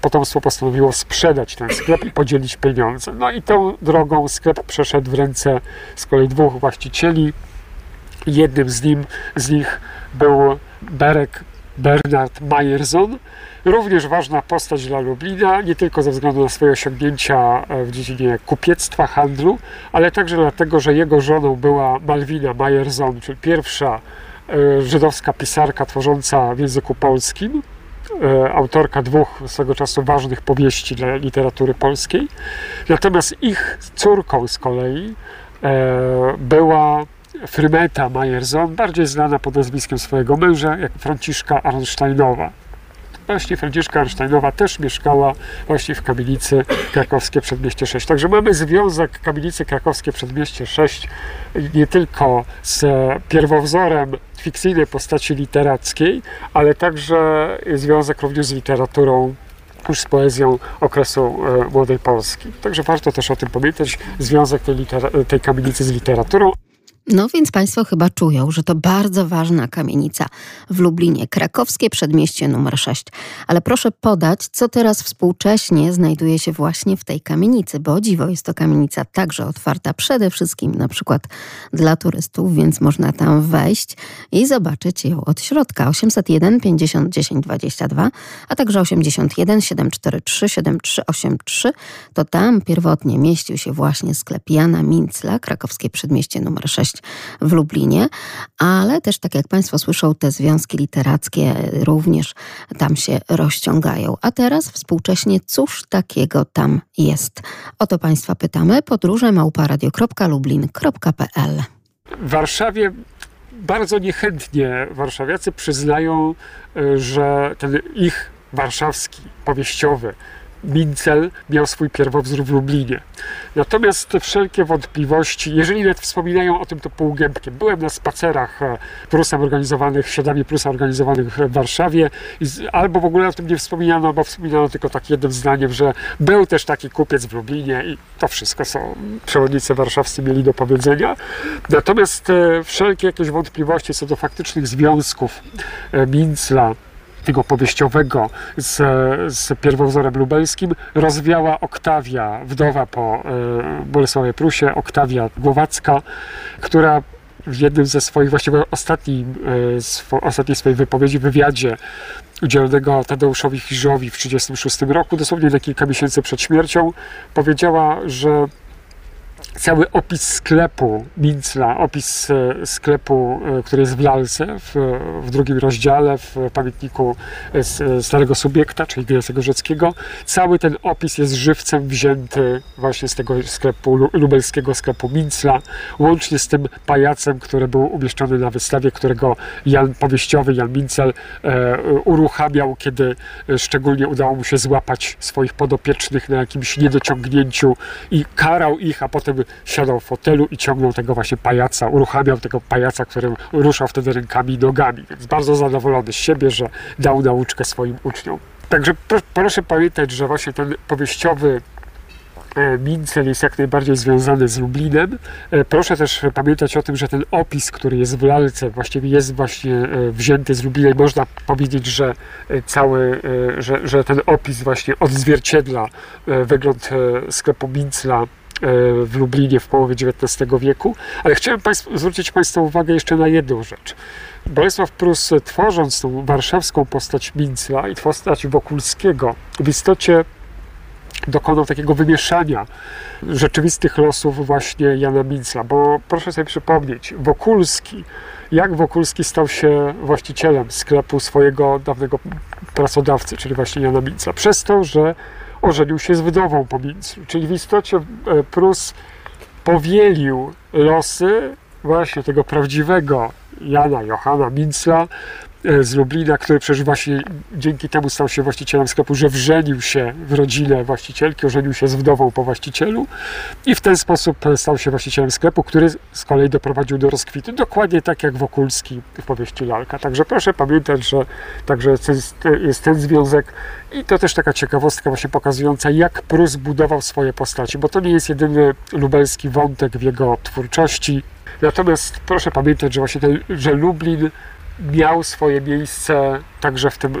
potomstwo postanowiło sprzedać ten sklep i podzielić pieniądze. No i tą drogą sklep przeszedł w ręce z kolei dwóch właścicieli. Jednym z, nim, z nich był Berek Bernard Majerson, również ważna postać dla Lublina, nie tylko ze względu na swoje osiągnięcia e, w dziedzinie kupiectwa, handlu, ale także dlatego, że jego żoną była Malwina Majerson, czyli pierwsza e, żydowska pisarka tworząca w języku polskim, e, autorka dwóch swego czasu ważnych powieści dla literatury polskiej. Natomiast ich córką z kolei była Frymeta Majerson, bardziej znana pod nazwiskiem swojego męża, jak Franciszka Arnsteinowa. Właśnie Franciszka Arnsteinowa też mieszkała właśnie w kamienicy krakowskie Przedmieście 6. Także mamy związek kamienicy krakowskie Przedmieście 6 nie tylko z pierwowzorem fikcyjnej postaci literackiej, ale także związek również z literaturą już z poezją okresu e, Młodej Polski. Także warto też o tym pamiętać, związek tej, tej kamienicy z literaturą. No więc Państwo chyba czują, że to bardzo ważna kamienica w Lublinie, krakowskie przedmieście numer 6. Ale proszę podać, co teraz współcześnie znajduje się właśnie w tej kamienicy, bo dziwo jest to kamienica także otwarta przede wszystkim na przykład dla turystów, więc można tam wejść i zobaczyć ją od środka. 801 50 10 22, a także 81 743 7383. To tam pierwotnie mieścił się właśnie sklep Jana Mincla, krakowskie przedmieście numer 6 w Lublinie, ale też, tak jak Państwo słyszą, te związki literackie również tam się rozciągają. A teraz współcześnie, cóż takiego tam jest? O to Państwa pytamy. Podróże małparadio.lublin.pl W Warszawie bardzo niechętnie warszawiacy przyznają, y, że ten ich warszawski, powieściowy Mincel miał swój pierwowzór w Lublinie. Natomiast te wszelkie wątpliwości, jeżeli nawet wspominają o tym, to półgębkiem. Byłem na spacerach e, Prusem organizowanych, śladami Prusa organizowanych w Warszawie i albo w ogóle o tym nie wspominano, albo wspominano tylko tak jednym zdaniem, że był też taki kupiec w Lublinie i to wszystko, co przewodnicy warszawscy mieli do powiedzenia. Natomiast e, wszelkie jakieś wątpliwości co do faktycznych związków e, Mincla tego powieściowego z, z pierwowzorem lubelskim rozwiała Oktawia, wdowa po y, Bolesławie Prusie, Oktawia Głowacka, która w jednym ze swoich, właściwie ostatnim, e, swo, ostatniej swojej wypowiedzi, wywiadzie udzielonego Tadeuszowi Chirzowi w 1936 roku, dosłownie na kilka miesięcy przed śmiercią, powiedziała, że cały opis sklepu Mincla, opis e, sklepu, e, który jest w lalce, w, w drugim rozdziale, w pamiętniku e, Starego Subiekta, czyli Ignacego Rzeckiego. Cały ten opis jest żywcem wzięty właśnie z tego sklepu, lubelskiego sklepu Mincla, łącznie z tym pajacem, który był umieszczony na wystawie, którego Jan powieściowy, Jan Mincel e, uruchamiał, kiedy szczególnie udało mu się złapać swoich podopiecznych na jakimś niedociągnięciu i karał ich, a potem siadał w fotelu i ciągnął tego właśnie pajaca, uruchamiał tego pajaca, który ruszał wtedy rękami i nogami, więc bardzo zadowolony z siebie, że dał nauczkę swoim uczniom. Także proszę pamiętać, że właśnie ten powieściowy e, Mincel jest jak najbardziej związany z Lublinem. E, proszę też pamiętać o tym, że ten opis, który jest w lalce, właściwie jest właśnie e, wzięty z Lublina i można powiedzieć, że cały, że, że ten opis właśnie odzwierciedla wygląd sklepu Mincla w Lublinie w połowie XIX wieku. Ale chciałem Państwu, zwrócić Państwa uwagę jeszcze na jedną rzecz. Bolesław Prus, tworząc tą warszawską postać Mincla i postać Wokulskiego, w istocie dokonał takiego wymieszania rzeczywistych losów właśnie Jana Mincla, bo proszę sobie przypomnieć, Wokulski, jak Wokulski stał się właścicielem sklepu swojego dawnego pracodawcy, czyli właśnie Jana Mincla, przez to, że ożenił się z wdową po Minclu, czyli w istocie e, Prus powielił losy właśnie tego prawdziwego Jana Johanna Mincla, z Lublina, który przecież właśnie dzięki temu stał się właścicielem sklepu, że wrzenił się w rodzinę właścicielki, ożenił się z wdową po właścicielu i w ten sposób stał się właścicielem sklepu, który z kolei doprowadził do rozkwitu. Dokładnie tak jak Wokulski w powieści Lalka. Także proszę pamiętać, że także jest ten związek i to też taka ciekawostka właśnie pokazująca, jak Prus budował swoje postaci, bo to nie jest jedyny lubelski wątek w jego twórczości. Natomiast proszę pamiętać, że właśnie ten, że Lublin miał swoje miejsce także w, tym, e,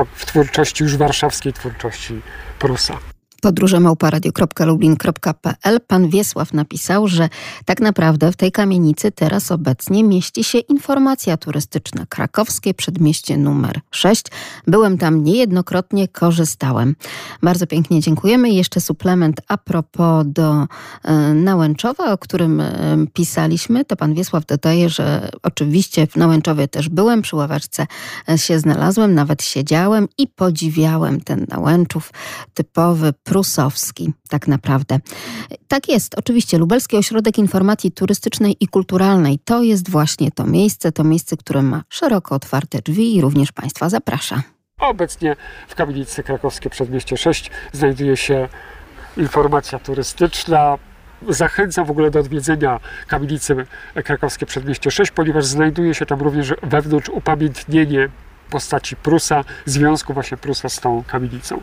e, w twórczości już warszawskiej twórczości Prusa podróże małparadio.lublin.pl pan Wiesław napisał, że tak naprawdę w tej kamienicy teraz obecnie mieści się informacja turystyczna Krakowskie Przedmieście numer 6. Byłem tam niejednokrotnie, korzystałem. Bardzo pięknie dziękujemy. I jeszcze suplement a propos do e, Nałęczowa, o którym e, pisaliśmy, to pan Wiesław dodaje, że oczywiście w Nałęczowie też byłem, przy ławaczce e, się znalazłem, nawet siedziałem i podziwiałem ten Nałęczów, typowy prusowski, tak naprawdę. Tak jest, oczywiście. Lubelski Ośrodek Informacji Turystycznej i Kulturalnej to jest właśnie to miejsce, to miejsce, które ma szeroko otwarte drzwi i również Państwa zaprasza. Obecnie w kamienicy krakowskie Przedmieście 6 znajduje się informacja turystyczna. Zachęcam w ogóle do odwiedzenia kamienicy krakowskie Przedmieście 6, ponieważ znajduje się tam również wewnątrz upamiętnienie postaci Prusa, związku właśnie Prusa z tą kamienicą.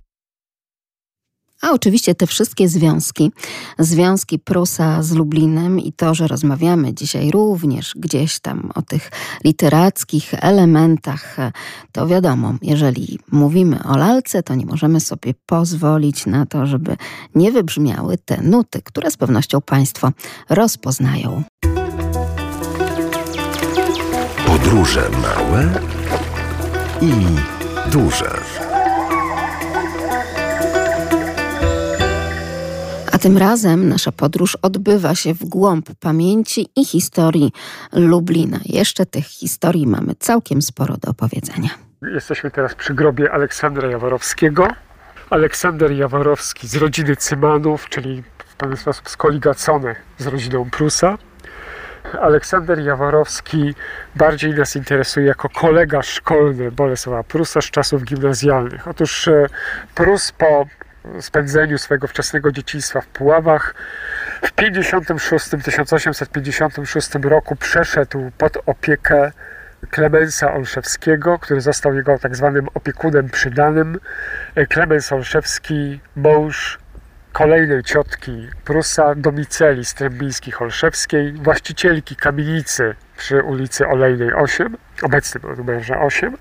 A oczywiście te wszystkie związki, związki Prusa z Lublinem i to, że rozmawiamy dzisiaj również gdzieś tam o tych literackich elementach, to wiadomo, jeżeli mówimy o lalce, to nie możemy sobie pozwolić na to, żeby nie wybrzmiały te nuty, które z pewnością Państwo rozpoznają. Podróże małe i duże. Tym razem nasza podróż odbywa się w głąb pamięci i historii Lublina. Jeszcze tych historii mamy całkiem sporo do opowiedzenia. Jesteśmy teraz przy grobie Aleksandra Jaworowskiego. Aleksander Jaworowski z rodziny Cymanów, czyli w pewien sposób skoligacony z rodziną Prusa. Aleksander Jaworowski bardziej nas interesuje jako kolega szkolny Bolesława Prusa z czasów gimnazjalnych. Otóż e, Prus po spędzeniu swojego wczesnego dzieciństwa w Puławach. W 56, 1856 roku przeszedł pod opiekę Klemensa Olszewskiego, który został jego tak zwanym opiekunem przydanym. Klemens Olszewski, mąż kolejnej ciotki Prusa, domiceli Strębińskich Olszewskiej, właścicielki kamienicy przy ulicy Olejnej 8, obecnym numerze 8.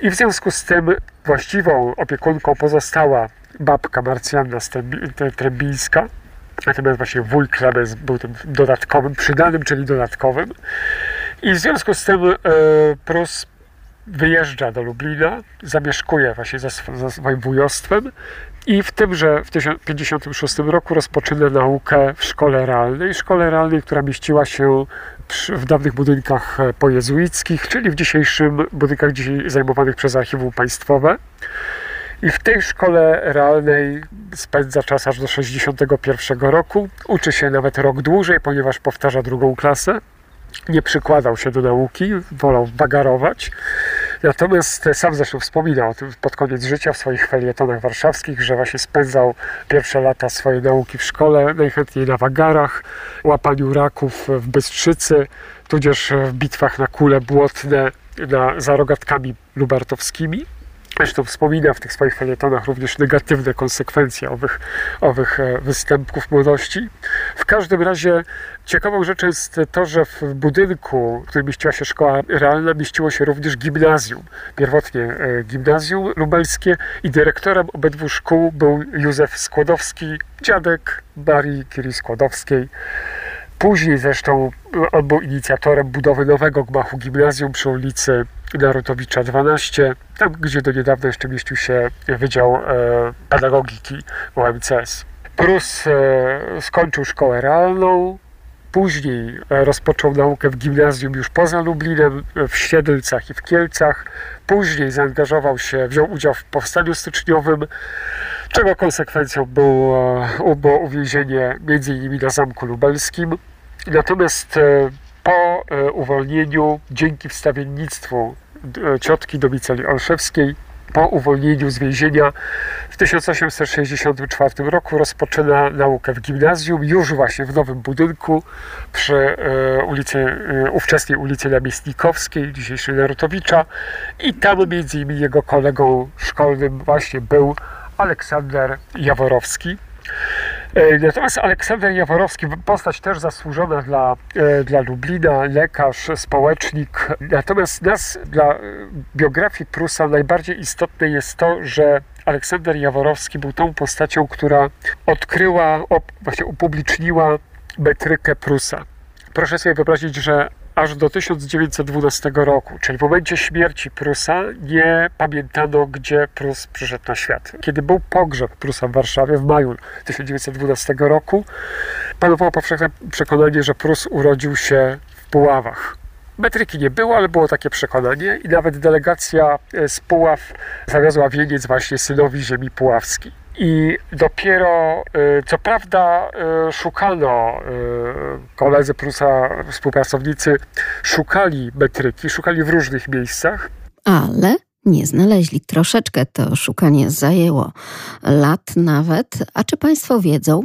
I w związku z tym właściwą opiekunką pozostała babka Marcjanna Trębińska, natomiast właśnie wuj Klemens był tym dodatkowym, przydanym, czyli dodatkowym. I w związku z tym e, Prus wyjeżdża do Lublina, zamieszkuje właśnie za, za swoim wujostwem i w tymże w 1956 roku rozpoczyna naukę w szkole realnej, szkole realnej, która mieściła się w dawnych budynkach e, pojezuickich, czyli w dzisiejszym budynkach dzisiaj zajmowanych przez archiwum państwowe. I w tej szkole realnej spędza czas aż do 61 roku. Uczy się nawet rok dłużej, ponieważ powtarza drugą klasę. Nie przykładał się do nauki, wolał bagarować. Natomiast sam zresztą wspominał o tym pod koniec życia w swoich felietonach warszawskich, że właśnie spędzał pierwsze lata swojej nauki w szkole, najchętniej na wagarach, łapaniu raków w Bystrzycy, tudzież w bitwach na kule błotne na, za rogatkami lubartowskimi. Zresztą wspomina w tych swoich felietonach również negatywne konsekwencje owych, owych e, występków młodości. W każdym razie ciekawą rzeczą jest to, że w budynku, w którym mieściła się szkoła realna, mieściło się również gimnazjum. Pierwotnie e, gimnazjum lubelskie i dyrektorem obydwu szkół był Józef Skłodowski, dziadek Marii Curie Skłodowskiej. Później zresztą on był inicjatorem budowy nowego gmachu gimnazjum przy ulicy Narutowicza 12, tam gdzie do niedawna jeszcze mieścił się Wydział e, Pedagogiki UMCS. Prus e, skończył szkołę realną, później e, rozpoczął naukę w gimnazjum już poza Lublinem, w Siedlcach i w Kielcach. Później zaangażował się, wziął udział w powstaniu styczniowym, czego konsekwencją było, było uwięzienie m.in. na Zamku Lubelskim. Natomiast e, po e, uwolnieniu, dzięki wstawiennictwu e, ciotki Domiceli Olszewskiej, po uwolnieniu z więzienia w 1864 roku rozpoczyna naukę w gimnazjum, już właśnie w nowym budynku przy ulicy, ówczesnej ulicy Namiestnikowskiej, dzisiejszej Narutowicza i tam między innymi jego kolegą szkolnym właśnie był Aleksander Jaworowski. E, natomiast Aleksander Jaworowski, postać też zasłużona dla, e, dla Lublina, lekarz, społecznik. Natomiast nas, dla e, biografii Prusa, najbardziej istotne jest to, że Aleksander Jaworowski był tą postacią, która odkryła, właśnie upubliczniła metrykę Prusa. Proszę sobie wyobrazić, że aż do 1912 roku, czyli w momencie śmierci Prusa, nie pamiętano, gdzie Prus przyszedł na świat. Kiedy był pogrzeb Prusa w Warszawie w maju 1912 roku, panowało powszechne przekonanie, że Prus urodził się w Puławach. Metryki nie było, ale było takie przekonanie i nawet delegacja z Puław zawiozła wieniec właśnie synowi ziemi puławskiej. I dopiero, y, co prawda, y, szukano, y, koledzy Prusa, współpracownicy, szukali metryki, szukali w różnych miejscach. Ale nie znaleźli. Troszeczkę to szukanie zajęło lat nawet. A czy Państwo wiedzą,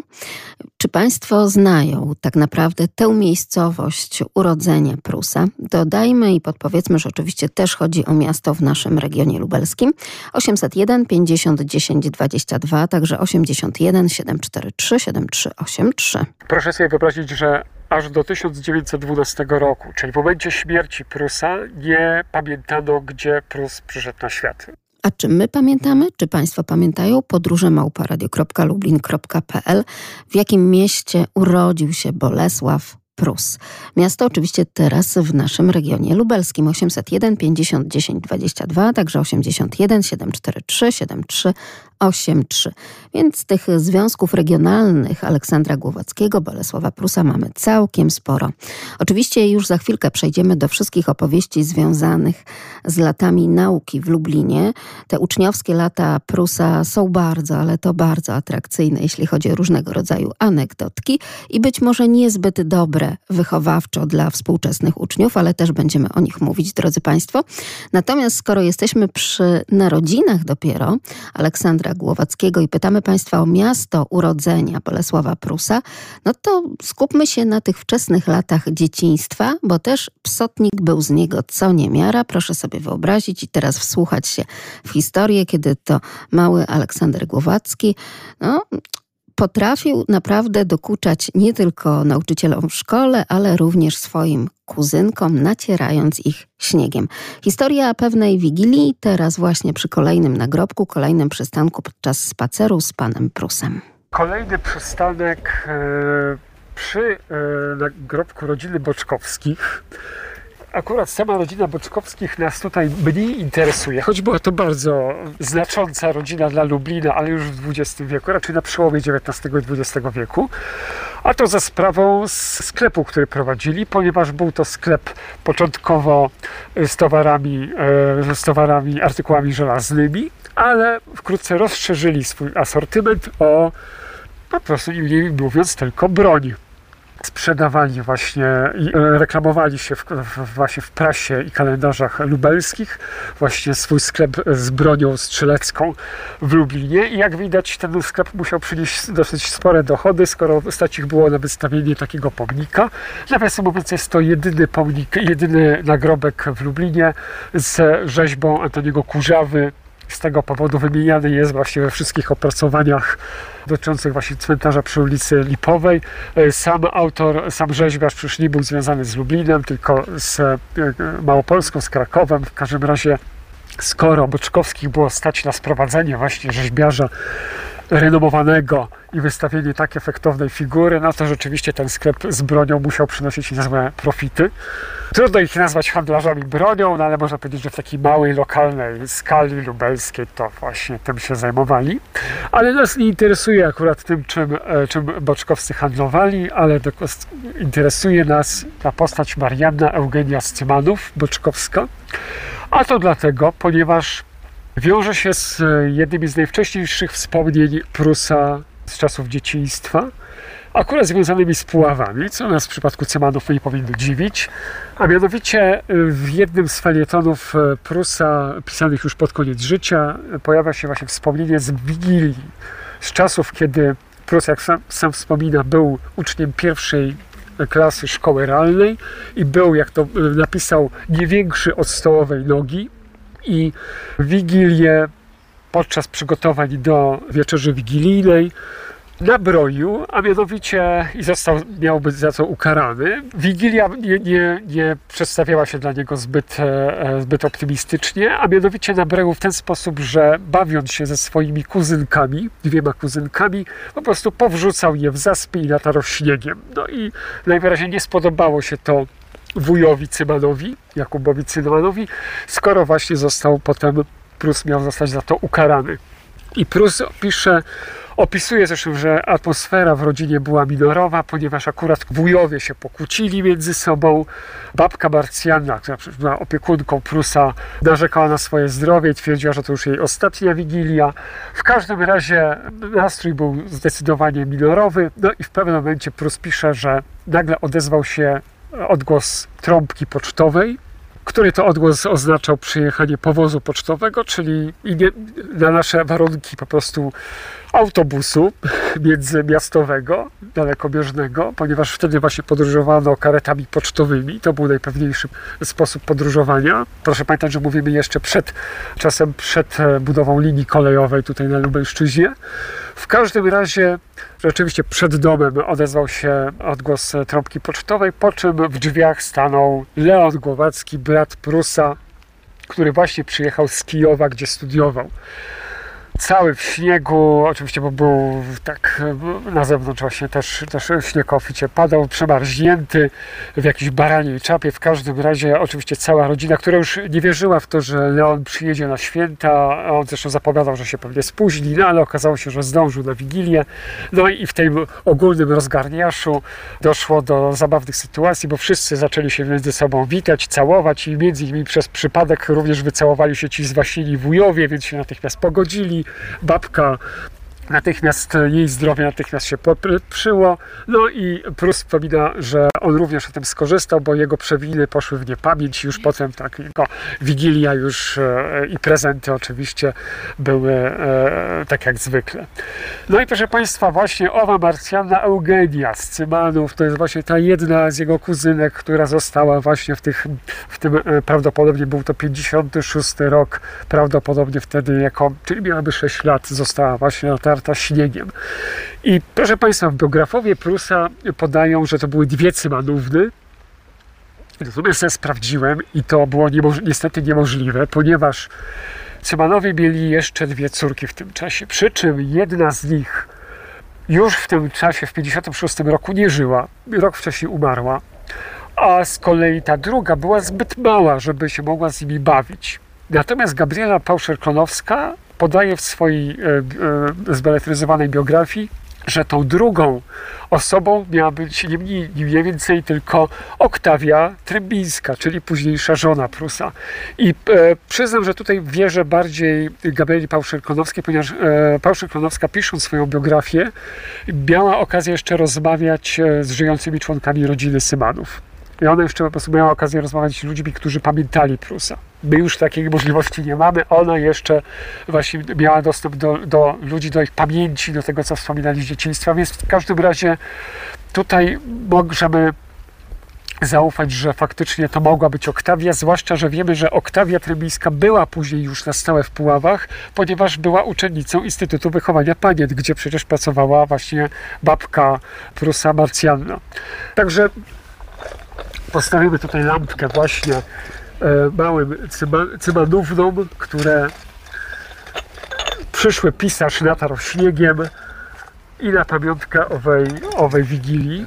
czy Państwo znają tak naprawdę tę miejscowość urodzenia Prusa? Dodajmy i podpowiedzmy, że oczywiście też chodzi o miasto w naszym regionie lubelskim. 801 50 10 22, także 81 743 7383. Proszę sobie wyobrazić, że aż do 1912 roku, czyli w momencie śmierci Prusa, nie pamiętano, gdzie Prus przyszedł na świat. A czy my pamiętamy? Czy Państwo pamiętają? Podróże małparadio.lublin.pl W jakim mieście urodził się Bolesław Prus. Miasto oczywiście teraz w naszym regionie lubelskim 801 50 10 22, także 81 743 73 8-3. Więc tych związków regionalnych Aleksandra Głowackiego, Bolesława Prusa mamy całkiem sporo. Oczywiście już za chwilkę przejdziemy do wszystkich opowieści związanych z latami nauki w Lublinie. Te uczniowskie lata Prusa są bardzo, ale to bardzo atrakcyjne, jeśli chodzi o różnego rodzaju anegdotki i być może niezbyt dobre wychowawczo dla współczesnych uczniów, ale też będziemy o nich mówić, drodzy Państwo. Natomiast skoro jesteśmy przy narodzinach dopiero Aleksandra Głowackiego i pytamy Państwa o miasto urodzenia Bolesława Prusa, no to skupmy się na tych wczesnych latach dzieciństwa, bo też psotnik był z niego co niemiara. Proszę sobie wyobrazić i teraz wsłuchać się w historię, kiedy to mały Aleksander Głowacki no, potrafił naprawdę dokuczać nie tylko nauczycielom w szkole, ale również swoim kuzynkom, nacierając ich śniegiem. Historia pewnej wigilii, teraz właśnie przy kolejnym nagrobku, kolejnym przystanku podczas spaceru z panem Prusem. Kolejny przystanek e, przy e, nagrobku rodziny Boczkowskich akurat sama rodzina Boczkowskich nas tutaj mniej interesuje, choć była to bardzo znacząca rodzina dla Lublina, ale już w XX wieku, raczej na przełomie XIX i XX wieku. A to za sprawą sklepu, który prowadzili, ponieważ był to sklep początkowo z towarami, e, z towarami, artykułami żelaznymi, ale wkrótce rozszerzyli swój asortyment o po prostu, nie mówiąc, tylko broń sprzedawali właśnie i e, reklamowali się w, w, właśnie w prasie i kalendarzach lubelskich właśnie swój sklep z bronią strzelecką w Lublinie i jak widać ten sklep musiał przynieść dosyć spore dochody, skoro stać ich było na wystawienie takiego pomnika. Nawiasem mówiąc jest to jedyny pomnik, jedyny nagrobek w Lublinie z rzeźbą Antoniego Kurzawy z tego powodu wymieniany jest właśnie we wszystkich opracowaniach dotyczących właśnie cmentarza przy ulicy Lipowej. E, sam autor, sam rzeźbiarz przecież nie był związany z Lublinem, tylko z e, Małopolską, z Krakowem. W każdym razie skoro Boczkowskich było stać na sprowadzenie właśnie rzeźbiarza renomowanego i wystawienie tak efektownej figury, no to rzeczywiście ten sklep z bronią musiał przynosić niezłe profity. Trudno ich nazwać handlarzami bronią, no ale można powiedzieć, że w takiej małej, lokalnej skali lubelskiej to właśnie tym się zajmowali. Ale nas nie interesuje akurat tym, czym, e, czym boczkowscy handlowali, ale interesuje nas ta postać Marianna Eugenia Scymanów, boczkowska. A to dlatego, ponieważ wiąże się z e, jednymi z najwcześniejszych wspomnień Prusa z czasów dzieciństwa, akurat związanymi z puławami, co nas w przypadku Cymanów nie powinno dziwić, a mianowicie e, w jednym z felietonów e, Prusa, pisanych już pod koniec życia, pojawia się właśnie wspomnienie z Wigilii, z czasów, kiedy Prus, jak sam, sam wspomina, był uczniem pierwszej klasy szkoły realnej i był, jak to napisał, nie większy od stołowej nogi, i Wigilię podczas przygotowań do wieczerzy wigilijnej nabroił, a mianowicie i został, miał być za to ukarany. Wigilia nie, nie, nie przedstawiała się dla niego zbyt, e, zbyt optymistycznie, a mianowicie nabroił w ten sposób, że bawiąc się ze swoimi kuzynkami, dwiema kuzynkami, po prostu powrzucał je w zaspy i latarł śniegiem. No i najwyraźniej nie spodobało się to wujowi Cymanowi, Jakubowi Cymanowi, skoro właśnie został potem, Prus miał zostać za to ukarany. I Prus pisze, opisuje zresztą, że atmosfera w rodzinie była minorowa, ponieważ akurat wujowie się pokłócili między sobą. Babka Marcjana, która była opiekunką Prusa, narzekała na swoje zdrowie i twierdziła, że to już jej ostatnia wigilia. W każdym razie nastrój był zdecydowanie minorowy. No i w pewnym momencie Prus pisze, że nagle odezwał się odgłos trąbki pocztowej, który to odgłos oznaczał przyjechanie powozu pocztowego, czyli na nasze warunki po prostu autobusu międzymiastowego, dalekobieżnego, ponieważ wtedy właśnie podróżowano karetami pocztowymi. To był najpewniejszy sposób podróżowania. Proszę pamiętać, że mówimy jeszcze przed czasem przed e, budową linii kolejowej tutaj na Lubelszczyźnie. W każdym razie rzeczywiście przed domem odezwał się odgłos trąbki pocztowej, po czym w drzwiach stanął Leon Głowacki, brat Prusa, który właśnie przyjechał z Kijowa, gdzie studiował cały w śniegu, oczywiście, bo był tak na zewnątrz właśnie też, też śnieg oficie padał, przemarznięty w jakiejś baraniej czapie. W każdym razie oczywiście cała rodzina, która już nie wierzyła w to, że Leon przyjedzie na święta, on zresztą zapowiadał, że się pewnie spóźni, no ale okazało się, że zdążył na Wigilię. No i w tym ogólnym rozgarniaszu doszło do zabawnych sytuacji, bo wszyscy zaczęli się między sobą witać, całować i między innymi przez przypadek również wycałowali się ci zwaśnili wujowie, więc się natychmiast pogodzili babka natychmiast jej zdrowie natychmiast się poprzyło. No i Prus wspomina, że on również o tym skorzystał, bo jego przewiny poszły w niepamięć. Już potem tak, jego wigilia już e, i prezenty oczywiście były e, tak jak zwykle. No i proszę Państwa, właśnie owa Marcjana Eugenia z Cymanów, to jest właśnie ta jedna z jego kuzynek, która została właśnie w tych, w tym e, prawdopodobnie był to 56 rok, prawdopodobnie wtedy jako, czyli miałaby 6 lat, została właśnie otarta zaparta śniegiem. I proszę Państwa, biografowie Prusa podają, że to były dwie cymanówny, Natomiast ja sprawdziłem i to było niemoż niestety niemożliwe, ponieważ Cymanowie mieli jeszcze dwie córki w tym czasie. Przy czym jedna z nich już w tym czasie, w 56 roku nie żyła, rok wcześniej umarła, a z kolei ta druga była zbyt mała, żeby się mogła z nimi bawić. Natomiast Gabriela Pauszer-Klonowska podaje w swojej e, e, zbeletryzowanej biografii, że tą drugą osobą miała być nie mniej, nie więcej tylko Oktawia Trębińska, czyli późniejsza żona Prusa. I e, przyznam, że tutaj wierzę bardziej Gabrieli Pałszer-Klonowskiej, ponieważ e, Pałszer-Klonowska pisząc swoją biografię miała okazję jeszcze rozmawiać e, z żyjącymi członkami rodziny Symanów. I ona jeszcze po prostu miała okazję rozmawiać z ludźmi, którzy pamiętali Prusa. My już takiej możliwości nie mamy. Ona jeszcze właśnie miała dostęp do, do ludzi, do ich pamięci, do tego, co wspominali z dzieciństwa. Więc w każdym razie tutaj możemy zaufać, że faktycznie to mogła być Oktawia, zwłaszcza, że wiemy, że Oktawia Tremińska była później już na stałe w Puławach, ponieważ była uczennicą Instytutu Wychowania Panien, gdzie przecież pracowała właśnie babka Prusa Marcjanna. Także postawimy tutaj lampkę właśnie małym cymanównom, które przyszły pisarz natarł śniegiem i na pamiątkę owej, owej wigilii.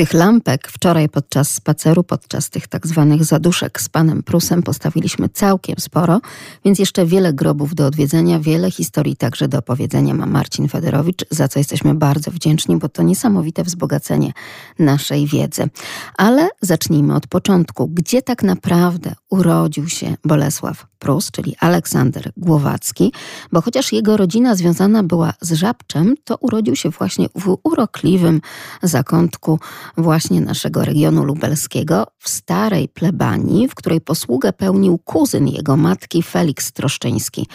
Tych lampek wczoraj podczas spaceru, podczas tych tak zwanych zaduszek z panem Prusem postawiliśmy całkiem sporo, więc jeszcze wiele grobów do odwiedzenia, wiele historii także do opowiedzenia ma Marcin Federowicz, za co jesteśmy bardzo wdzięczni, bo to niesamowite wzbogacenie naszej wiedzy. Ale zacznijmy od początku. Gdzie tak naprawdę urodził się Bolesław Prus, czyli Aleksander Głowacki, bo chociaż jego rodzina związana była z Żabczem, to urodził się właśnie w urokliwym zakątku właśnie naszego regionu lubelskiego, w starej plebanii, w której posługę pełnił kuzyn jego matki Felix Troszczyński.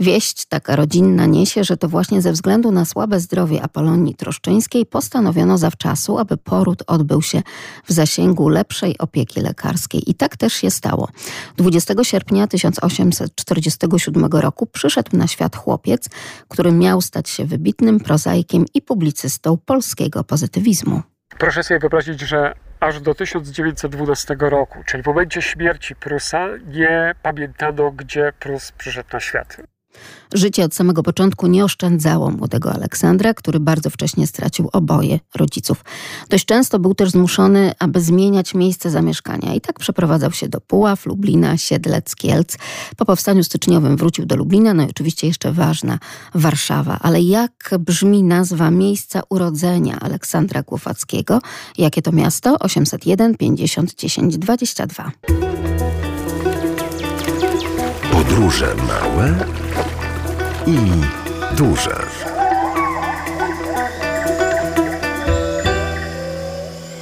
Wieść taka rodzinna niesie, że to właśnie ze względu na słabe zdrowie Apolonii Troszczyńskiej postanowiono zawczasu, aby poród odbył się w zasięgu lepszej opieki lekarskiej. I tak też się stało. 20 sierpnia 1847 roku przyszedł na świat chłopiec, który miał stać się wybitnym prozaikiem i publicystą polskiego pozytywizmu. Proszę sobie wyobrazić, że aż do 1912 roku, czyli w momencie śmierci Prusa, nie pamiętano, gdzie Prus przyszedł na świat. Życie od samego początku nie oszczędzało młodego Aleksandra, który bardzo wcześnie stracił oboje rodziców. Dość często był też zmuszony, aby zmieniać miejsce zamieszkania i tak przeprowadzał się do Puław, Lublina, Siedlec, Kielc. Po powstaniu styczniowym wrócił do Lublina, no i oczywiście jeszcze ważna Warszawa. Ale jak brzmi nazwa miejsca urodzenia Aleksandra Głowackiego? Jakie to miasto? 801 50 10 22. Podróże małe i duże.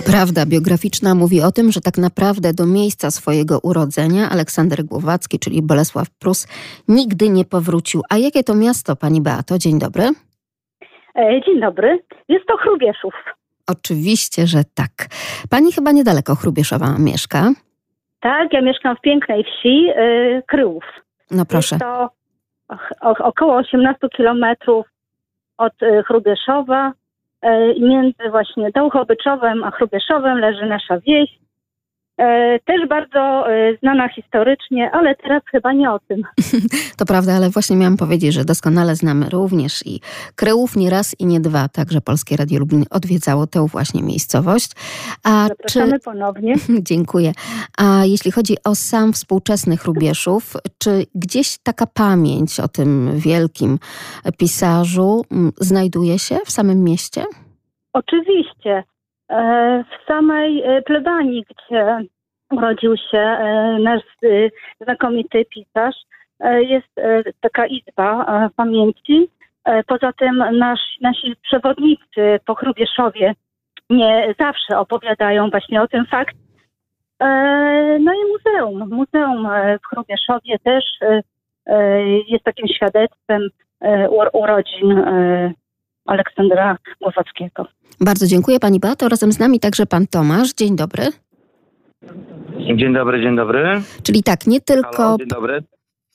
Prawda biograficzna mówi o tym, że tak naprawdę do miejsca swojego urodzenia Aleksander Głowacki, czyli Bolesław Prus, nigdy nie powrócił. A jakie to miasto, pani Beato? Dzień dobry. E, dzień dobry. Jest to Chrubieszów. Oczywiście, że tak. Pani chyba niedaleko Chrubieszowa mieszka. Tak, ja mieszkam w pięknej wsi yy, Kryłów. No proszę. Jest to około 18 kilometrów od y, Chrubieszowa. Y, między właśnie Dołchobyczowem a Chrubieszowem leży nasza wieś. E, też bardzo e, znana historycznie, ale teraz chyba nie o tym. To prawda, ale właśnie miałam powiedzieć, że doskonale znamy również i Kryłów nie raz i nie dwa, także Polskie Radio Lublin odwiedzało tę właśnie miejscowość. A Zapraszamy czy... ponownie. Dziękuję. A jeśli chodzi o sam współczesny Chrubieszów, czy gdzieś taka pamięć o tym wielkim pisarzu znajduje się w samym mieście? Oczywiście. E, w samej e, plebanii, gdzie urodził się e, nasz znakomity pisarz, jest taka izba pamięci. Poza tym nasz, nasi przewodnicy po Chrubieszowie nie zawsze opowiadają właśnie o tym fakt. No i muzeum. Muzeum w Chrubieszowie też jest takim świadectwem urodzin Aleksandra Głowackiego. Bardzo dziękuję Pani Beato. Razem z nami także Pan Tomasz. Dzień dobry. Dzień dobry, dzień dobry. Czyli tak, nie tylko... Halo, dzień dobry.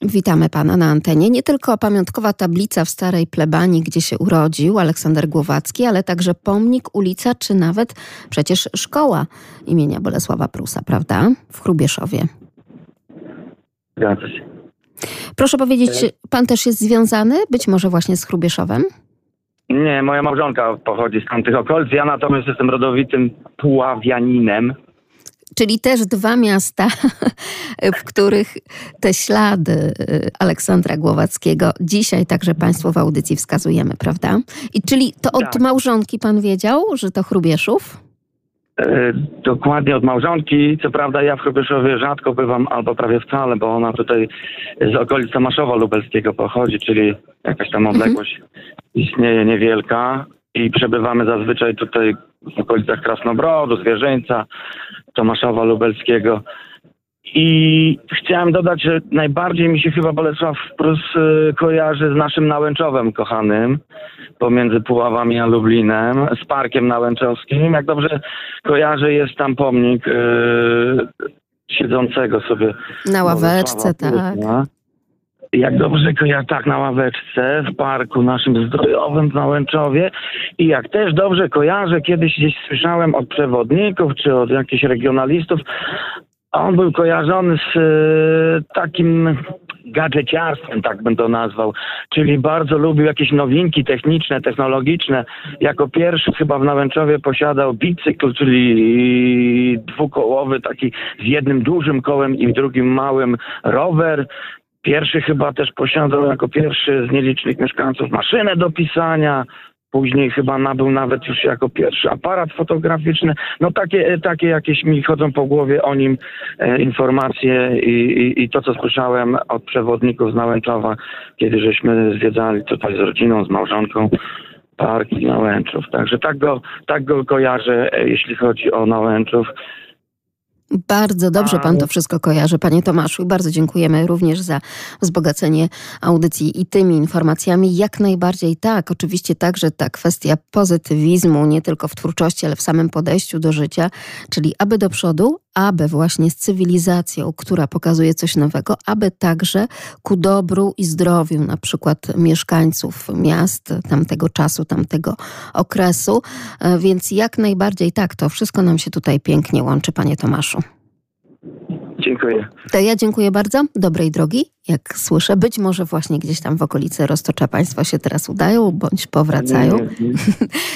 Witamy pana na antenie. Nie tylko pamiątkowa tablica w starej plebanii, gdzie się urodził Aleksander Głowacki, ale także pomnik, ulica, czy nawet przecież szkoła imienia Bolesława Prusa, prawda? W Chrubieszowie. Zgadza się. Proszę powiedzieć, pan też jest związany być może właśnie z Chrubieszowem? Nie, moja małżonka pochodzi z tamtych okolic. Ja natomiast jestem rodowitym puławianinem. Czyli też dwa miasta, w których te ślady y, Aleksandra Głowackiego dzisiaj także Państwu w audycji wskazujemy, prawda? I czyli to od tak. małżonki Pan wiedział, że to Chrubieszów? E, dokładnie od małżonki. Co prawda ja w Chrubieszowie rzadko bywam, albo prawie wcale, bo ona tutaj z okolic Tomaszowa Lubelskiego pochodzi, czyli jakaś tam mhm. odległość mhm. istnieje niewielka i przebywamy zazwyczaj tutaj w okolicach Krasnobrodu, Zwierzyńca, Tomaszowa Lubelskiego. I chciałem dodać, że najbardziej mi się chyba Bolesław Prus y, kojarzy z naszym Nałęczowem kochanym, pomiędzy Puławami a Lublinem, z Parkiem Nałęczowskim. Jak dobrze kojarzę, jest tam pomnik yy, siedzącego sobie Na ławeczce, tak. Jak dobrze kojarzę, tak, na ławeczce w parku naszym zdrojowym w Nałęczowie. I jak też dobrze kojarzę, kiedyś gdzieś słyszałem od przewodników czy od jakichś regionalistów, on był kojarzony z e, takim gadżeciarstwem, tak bym to nazwał, czyli bardzo lubił jakieś nowinki techniczne, technologiczne. Jako pierwszy chyba w Nałęczowie posiadał bicykl, czyli dwukołowy, taki z jednym dużym kołem i drugim małym rower. Pierwszy chyba też posiadał jako pierwszy z nielicznych mieszkańców maszynę do pisania. Później chyba nabył nawet już jako pierwszy aparat fotograficzny. No takie, takie jakieś mi chodzą po głowie o nim e, informacje i, i, i to, co słyszałem od przewodników z Nałęczowa, kiedy żeśmy zwiedzali tutaj z rodziną, z małżonką park i Nałęczów. Także tak go, tak go kojarzę, e, jeśli chodzi o Nałęczów. Bardzo dobrze pan to wszystko kojarzy, panie Tomaszu. Bardzo dziękujemy również za wzbogacenie audycji i tymi informacjami. Jak najbardziej tak. Oczywiście także ta kwestia pozytywizmu, nie tylko w twórczości, ale w samym podejściu do życia, czyli aby do przodu, aby właśnie z cywilizacją, która pokazuje coś nowego, aby także ku dobru i zdrowiu na przykład mieszkańców miast tamtego czasu, tamtego okresu. E, Więc jak najbardziej tak, to wszystko nam się tutaj pięknie łączy, panie Tomaszu. Dziękuję. To ja dziękuję bardzo. Dobrej drogi, jak słyszę. Być może właśnie gdzieś tam w okolicy Roztocza Państwo się teraz udają, bądź powracają. Nie, nie, nie.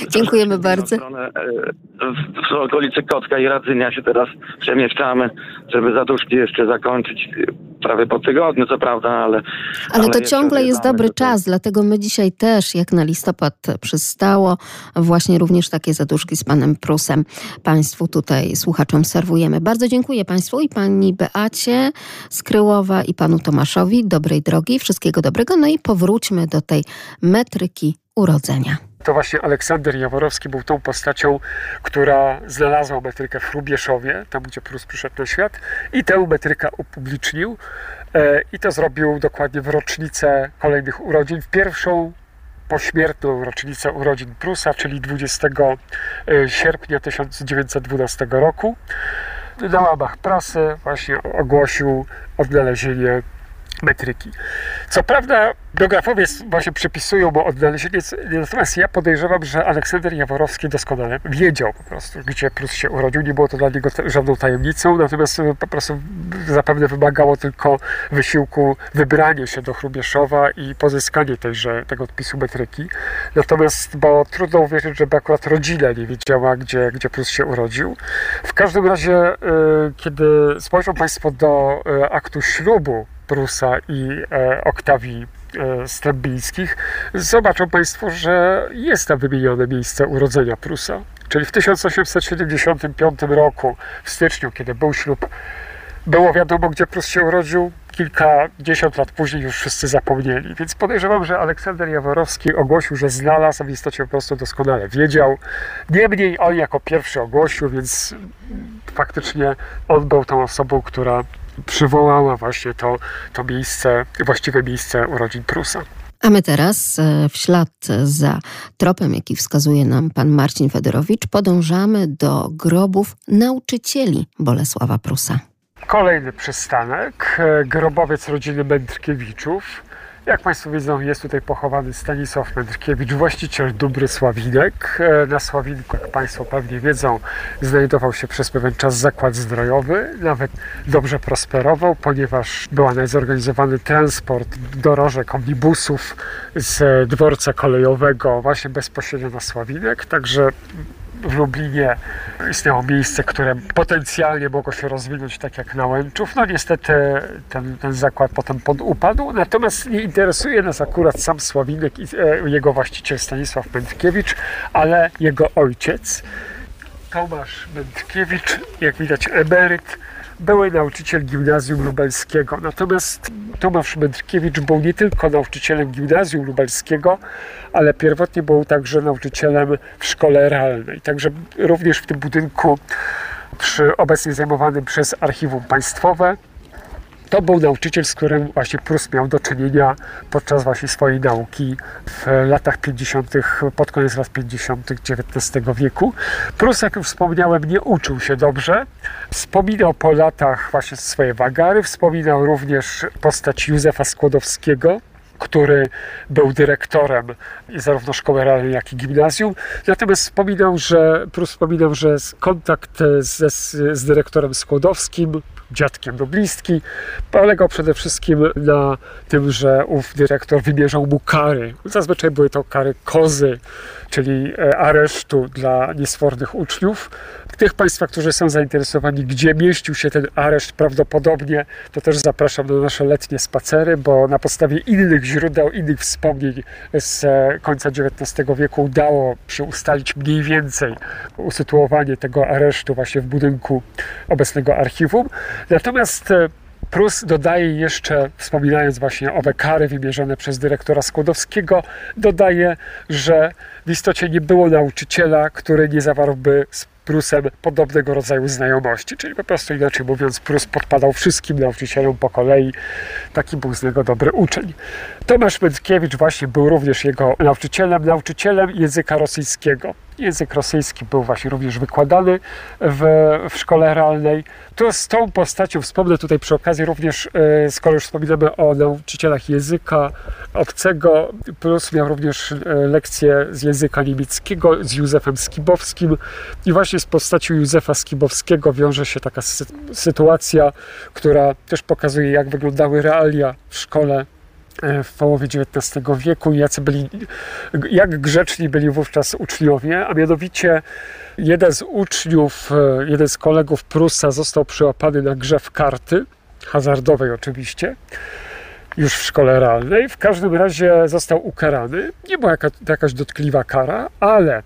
Dziękujemy bardzo. stronę, e, W w okolicy Kocka i Radzynia się teraz przemieszczamy, żeby zaduszki jeszcze zakończyć. Prawie po tygodniu, co prawda, ale. Ale to jeszcze ciągle jest dobry czas, dlatego my dzisiaj też, jak na listopad przystało, właśnie również takie zaduszki z panem Prusem Państwu tutaj słuchaczom serwujemy. Bardzo dziękuję Państwu i pani Beacie Skryłowa i panu Tomaszowi. Dobrej drogi, wszystkiego dobrego. No i powróćmy do tej metryki urodzenia. To właśnie Aleksander Jaworowski był tą postacią, która znalazła metrykę w Hrubieszowie, tam gdzie Prus przyszedł na świat i tę metrykę upublicznił e, i to zrobił dokładnie w rocznicę kolejnych urodzin, w pierwszą pośmiertną rocznicę urodzin Prusa, czyli 20 sierpnia 1912 roku. Na łamach prasy właśnie ogłosił odnalezienie metryki. Co prawda biografowie właśnie przypisują mu odnalezienie, natomiast ja podejrzewam, że Aleksander Jaworowski doskonale wiedział po prostu, gdzie Prus się urodził. Nie było to dla niego żadną tajemnicą, natomiast e, po prostu zapewne wymagało tylko wysiłku wybranie się do Hrubieszowa i pozyskanie tejże, tego odpisu metryki. Natomiast, bo trudno uwierzyć, żeby akurat rodzina nie wiedziała, gdzie, gdzie Prus się urodził. W każdym razie, e, kiedy spojrzą Państwo do e, aktu ślubu Prusa i e, Oktawii e, Stębińskich, zobaczą Państwo, że jest tam wymienione miejsce urodzenia Prusa. Czyli w 1875 roku, w styczniu, kiedy był ślub, było wiadomo, gdzie Prus się urodził. Kilkadziesiąt lat później już wszyscy zapomnieli. Więc podejrzewam, że Aleksander Jaworowski ogłosił, że znalazł, w istocie po prostu doskonale wiedział. Niemniej on jako pierwszy ogłosił, więc faktycznie on był tą osobą, która przywołała właśnie to, to miejsce, właściwe miejsce urodzin Prusa. A my teraz, e, w ślad za tropem, jaki wskazuje nam pan Marcin Federowicz, podążamy do grobów nauczycieli Bolesława Prusa. Kolejny przystanek, e, grobowiec rodziny Mędrkiewiczów. Jak Państwo wiedzą, jest tutaj pochowany Stanisław Mędrkiewicz, właściciel Dubry Sławinek. E, Na Sławinku, jak Państwo pewnie wiedzą, znajdował się przez pewien czas zakład zdrojowy. Nawet dobrze prosperował, ponieważ był zorganizowany transport dorożek, omnibusów z dworca kolejowego właśnie bezpośrednio na Sławinek. Także w Lublinie istniało miejsce, które potencjalnie mogło się rozwinąć tak jak Nałęczów. No niestety ten, ten zakład potem podupadł, natomiast nie interesuje nas akurat sam Sławinek i e, jego właściciel Stanisław Mędrkiewicz, ale jego ojciec Tomasz Mędrkiewicz, jak widać emeryt, były nauczyciel gimnazjum lubelskiego. Natomiast Tomasz Mędrkiewicz był nie tylko nauczycielem gimnazjum lubelskiego, ale pierwotnie był także nauczycielem w szkole realnej. Także również w tym budynku przy obecnie zajmowanym przez Archiwum Państwowe to był nauczyciel, z którym właśnie Prus miał do czynienia podczas właśnie swojej nauki w latach 50., pod koniec lat 50. XIX wieku. Prus, jak już wspomniałem, nie uczył się dobrze. Wspominał po latach właśnie swoje wagary, wspominał również postać Józefa Skłodowskiego, który był dyrektorem zarówno szkoły realnej, jak i gimnazjum. Natomiast wspominał, że, Prus wspominał, że kontakt z, z dyrektorem Skłodowskim dziadkiem do blistki, polegał przede wszystkim na tym, że ów dyrektor wymierzał mu kary. Zazwyczaj były to kary kozy, czyli e, aresztu dla niesfornych uczniów. Tych Państwa, którzy są zainteresowani, gdzie mieścił się ten areszt, prawdopodobnie, to też zapraszam na nasze letnie spacery, bo na podstawie innych źródeł, innych wspomnień z e, końca XIX wieku udało się ustalić mniej więcej usytuowanie tego aresztu właśnie w budynku obecnego archiwum. Natomiast e, Prus dodaje jeszcze, wspominając właśnie o kary wymierzone przez dyrektora Skłodowskiego, dodaje, że w istocie nie było nauczyciela, który nie zawarłby z Prusem podobnego rodzaju znajomości. Czyli po prostu inaczej mówiąc, Prus podpadał wszystkim nauczycielom po kolei. Taki był z niego dobry uczeń. Tomasz Mędkiewicz właśnie był również jego nauczycielem, nauczycielem języka rosyjskiego. Język rosyjski był właśnie również wykładany w, w szkole realnej. To z tą postacią wspomnę tutaj przy okazji również, e, skoro już wspominamy o nauczycielach języka obcego, plus miał również e, lekcje z języka niemieckiego z Józefem Skibowskim i właśnie z postacią Józefa Skibowskiego wiąże się taka sytuacja, która też pokazuje, jak wyglądały realia w szkole w połowie XIX wieku, jacy byli, jak grzeczni byli wówczas uczniowie, a mianowicie jeden z uczniów, e, jeden z kolegów Prusa został przyłapany na grze w karty, hazardowej oczywiście, już w szkole realnej. W każdym razie został ukarany. Nie była jaka, jakaś dotkliwa kara, ale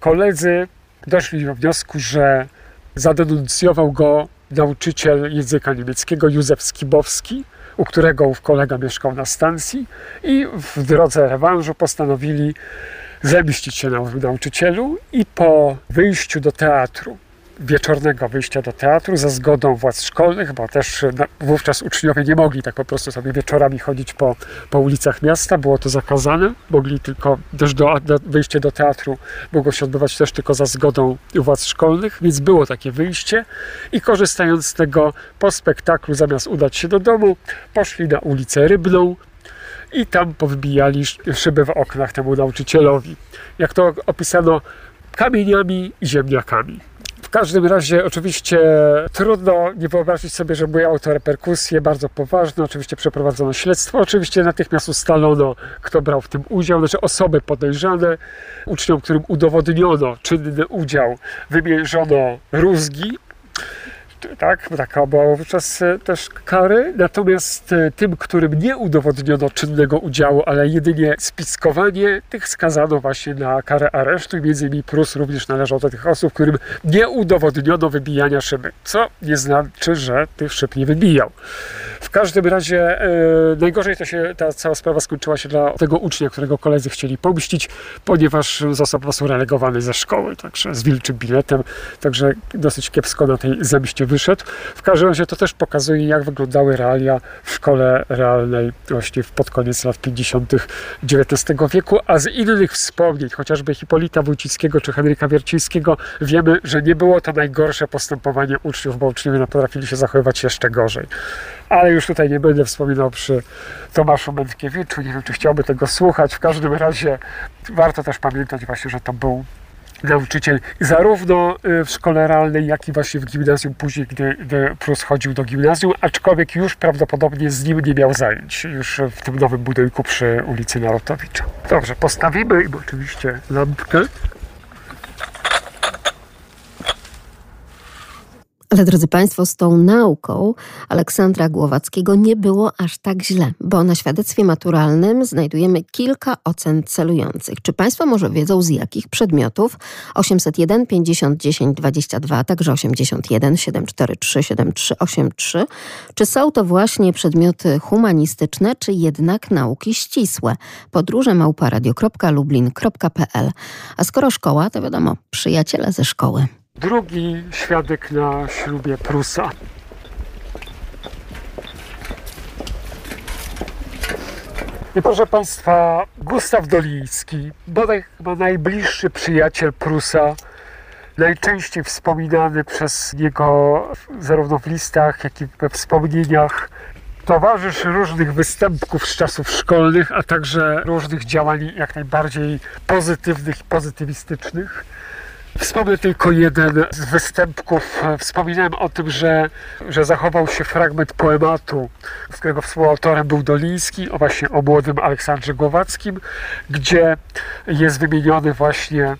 koledzy doszli do wniosku, że zadenuncjował go nauczyciel języka niemieckiego Józef Skibowski, u którego ów kolega mieszkał na stacji i w drodze rewanżu postanowili zemścić się na nauczycielu i po wyjściu do teatru wieczornego wyjścia do teatru za zgodą władz szkolnych, bo też wówczas uczniowie nie mogli tak po prostu sobie wieczorami chodzić po, po ulicach miasta, było to zakazane, mogli tylko też do, do, wyjście do teatru mogło się odbywać też tylko za zgodą władz szkolnych, więc było takie wyjście i korzystając z tego po spektaklu zamiast udać się do domu, poszli na ulicę Rybną, i tam powybijali szyby w oknach temu nauczycielowi. Jak to opisano, kamieniami i ziemniakami. W każdym razie oczywiście trudno nie wyobrazić sobie, że były autoreperkusje bardzo poważne. Oczywiście przeprowadzono śledztwo. Oczywiście natychmiast ustalono, kto brał w tym udział. Znaczy osoby podejrzane. Uczniom, którym udowodniono czynny udział, wymierzono rózgi tak, taka była wówczas e, też kary. Natomiast e, tym, którym nie udowodniono czynnego udziału, ale jedynie spiskowanie, tych skazano właśnie na karę aresztu między innymi Prus również należał do tych osób, którym nie udowodniono wybijania szyby, co nie znaczy, że tych szyb nie wybijał. W każdym razie e, najgorzej to się ta cała sprawa skończyła się dla tego ucznia, którego koledzy chcieli pomścić, ponieważ został po prostu relegowany ze szkoły, także z wilczym biletem, także dosyć kiepsko na tej zemście wyszedł. W każdym razie to też pokazuje, jak wyglądały realia w szkole realnej właśnie pod koniec lat 50. XIX wieku, a z innych wspomnień, chociażby Hipolita Wójcickiego czy Henryka Wiercińskiego, wiemy, że nie było to najgorsze postępowanie uczniów, bo uczniowie potrafili się zachowywać jeszcze gorzej. Ale już tutaj nie będę wspominał przy Tomaszu Mędkiewiczu, nie wiem, czy chciałby tego słuchać. W każdym razie warto też pamiętać właśnie, że to był nauczyciel zarówno y, w szkole realnej, jak i właśnie w gimnazjum później, gdy, gdy Prus chodził do gimnazjum, aczkolwiek już prawdopodobnie z nim nie miał zajęć, już w tym nowym budynku przy ulicy Narutowicza. Dobrze, postawimy im oczywiście lampkę. Ale drodzy Państwo, z tą nauką Aleksandra Głowackiego nie było aż tak źle, bo na świadectwie maturalnym znajdujemy kilka ocen celujących. Czy Państwo może wiedzą z jakich przedmiotów? 801 50 10 22, także 81 743 7383. Czy są to właśnie przedmioty humanistyczne, czy jednak nauki ścisłe? Podróże małparadio.lublin.pl A skoro szkoła, to wiadomo, przyjaciele ze szkoły drugi świadek na ślubie Prusa. I proszę Państwa, Gustaw Doliński, bodaj chyba najbliższy przyjaciel Prusa, najczęściej wspominany przez niego zarówno w listach, jak i we wspomnieniach, towarzysz różnych występków z czasów szkolnych, a także różnych działań jak najbardziej pozytywnych i pozytywistycznych. Wspomnę tylko jeden z występków. Wspominałem o tym, że, że zachował się fragment poematu, którego współautorem był Doliński, o właśnie o młodym Aleksandrze Głowackim, gdzie jest wymieniony właśnie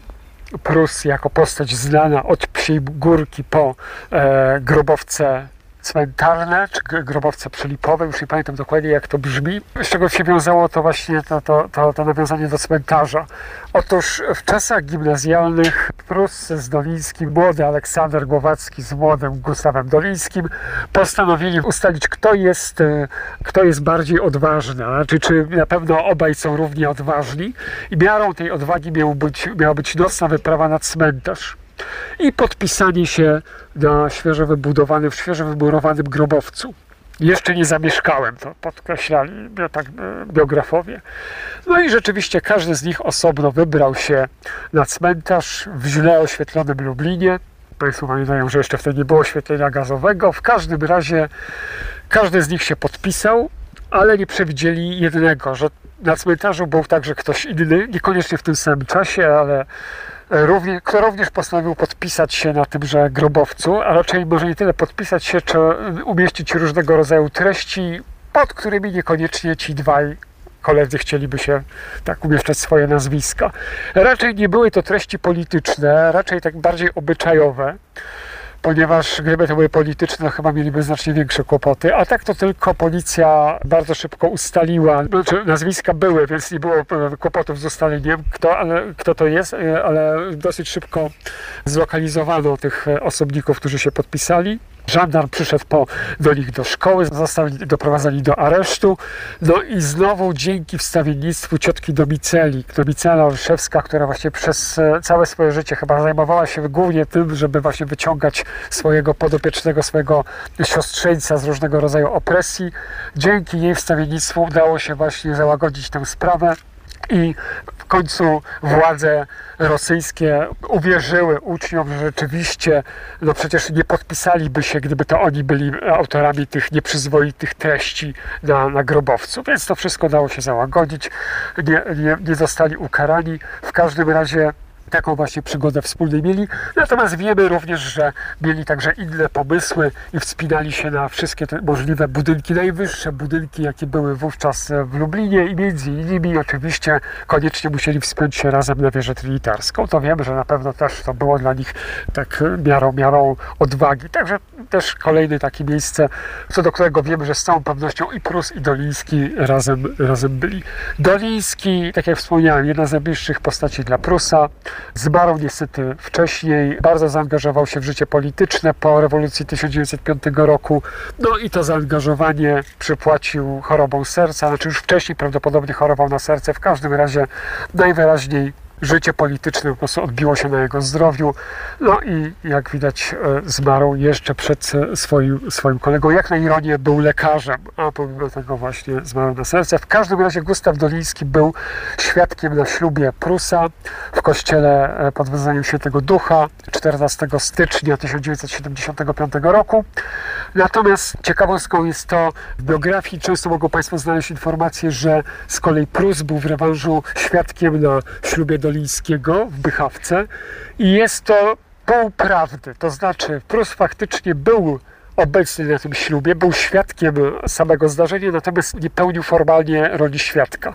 Prus jako postać znana od Psiej Górki po e, grobowce cmentarne, czy grobowce przelipowe, już nie pamiętam dokładnie jak to brzmi, z czego się wiązało to właśnie to, to, to, to nawiązanie do cmentarza. Otóż w czasach gimnazjalnych Prus z Dolińskim, młody Aleksander Głowacki z młodym Gustawem Dolińskim postanowili ustalić, kto jest, e, kto jest bardziej odważny, znaczy czy na pewno obaj są równie odważni i miarą tej odwagi miał być, miała być nocna wyprawa na cmentarz i podpisanie się na świeżo wybudowanym, świeżo wymurowanym grobowcu. Jeszcze nie zamieszkałem, to podkreślali tak, e, biografowie. No i rzeczywiście każdy z nich osobno wybrał się na cmentarz w źle oświetlonym Lublinie. Państwo pamiętają, że jeszcze wtedy nie było oświetlenia gazowego. W każdym razie każdy z nich się podpisał, ale nie przewidzieli jednego, że na cmentarzu był także ktoś inny, niekoniecznie w tym samym czasie, ale Równie, kto również postanowił podpisać się na tymże grobowcu, a raczej może nie tyle podpisać się, czy umieścić różnego rodzaju treści, pod którymi niekoniecznie ci dwaj koledzy chcieliby się tak umieszczać swoje nazwiska. Raczej nie były to treści polityczne, raczej tak bardziej obyczajowe ponieważ gdyby to były polityczne, to chyba mieliby znacznie większe kłopoty. A tak to tylko policja bardzo szybko ustaliła, znaczy nazwiska były, więc nie było kłopotów z ustaleniem, kto, ale, kto to jest, ale dosyć szybko zlokalizowano tych osobników, którzy się podpisali. Żandar przyszedł po, do nich do szkoły, zostali doprowadzeni do aresztu. No i znowu dzięki wstawiennictwu ciotki Domiceli, Domicela Olszewska, która właśnie przez e, całe swoje życie chyba zajmowała się głównie tym, żeby właśnie wyciągać swojego podopiecznego, swojego siostrzeńca z różnego rodzaju opresji. Dzięki jej wstawiennictwu udało się właśnie załagodzić tę sprawę i w końcu władze rosyjskie uwierzyły uczniom, że rzeczywiście, no przecież nie podpisaliby się, gdyby to oni byli autorami tych nieprzyzwoitych treści na, na grobowcu. Więc to wszystko dało się załagodzić, nie, nie, nie zostali ukarani. W każdym razie taką właśnie przygodę wspólnie mieli. Natomiast wiemy również, że mieli także inne pomysły i wspinali się na wszystkie możliwe budynki, najwyższe budynki, jakie były wówczas w Lublinie i między innymi oczywiście koniecznie musieli wspiąć się razem na wieżę trinitarską. To wiemy, że na pewno też to było dla nich tak miarą, miarą odwagi. Także też kolejne takie miejsce, co do którego wiemy, że z całą pewnością i Prus i Doliński razem, razem byli. Doliński, tak jak wspomniałem, jedna z najbliższych postaci dla Prusa, Zmarł niestety wcześniej, bardzo zaangażował się w życie polityczne po rewolucji 1905 roku. No i to zaangażowanie przypłacił chorobą serca, znaczy już wcześniej prawdopodobnie chorował na serce. W każdym razie najwyraźniej życie polityczne po prostu odbiło się na jego zdrowiu. No i jak widać e, zmarł jeszcze przed e, swoim, swoim kolegą. Jak na ironię był lekarzem, a pomimo tego właśnie zmarł na serce. W każdym razie Gustaw Doliński był świadkiem na ślubie Prusa w kościele e, pod wezwaniem Świętego Ducha 14 stycznia 1975 roku. Natomiast ciekawostką jest to, w biografii często mogą Państwo znaleźć informację, że z kolei Prus był w rewanżu świadkiem na ślubie Dolińskiego w Bychawce i jest to pół prawdy. To znaczy, Prus faktycznie był obecny na tym ślubie, był świadkiem samego zdarzenia, natomiast nie pełnił formalnie roli świadka.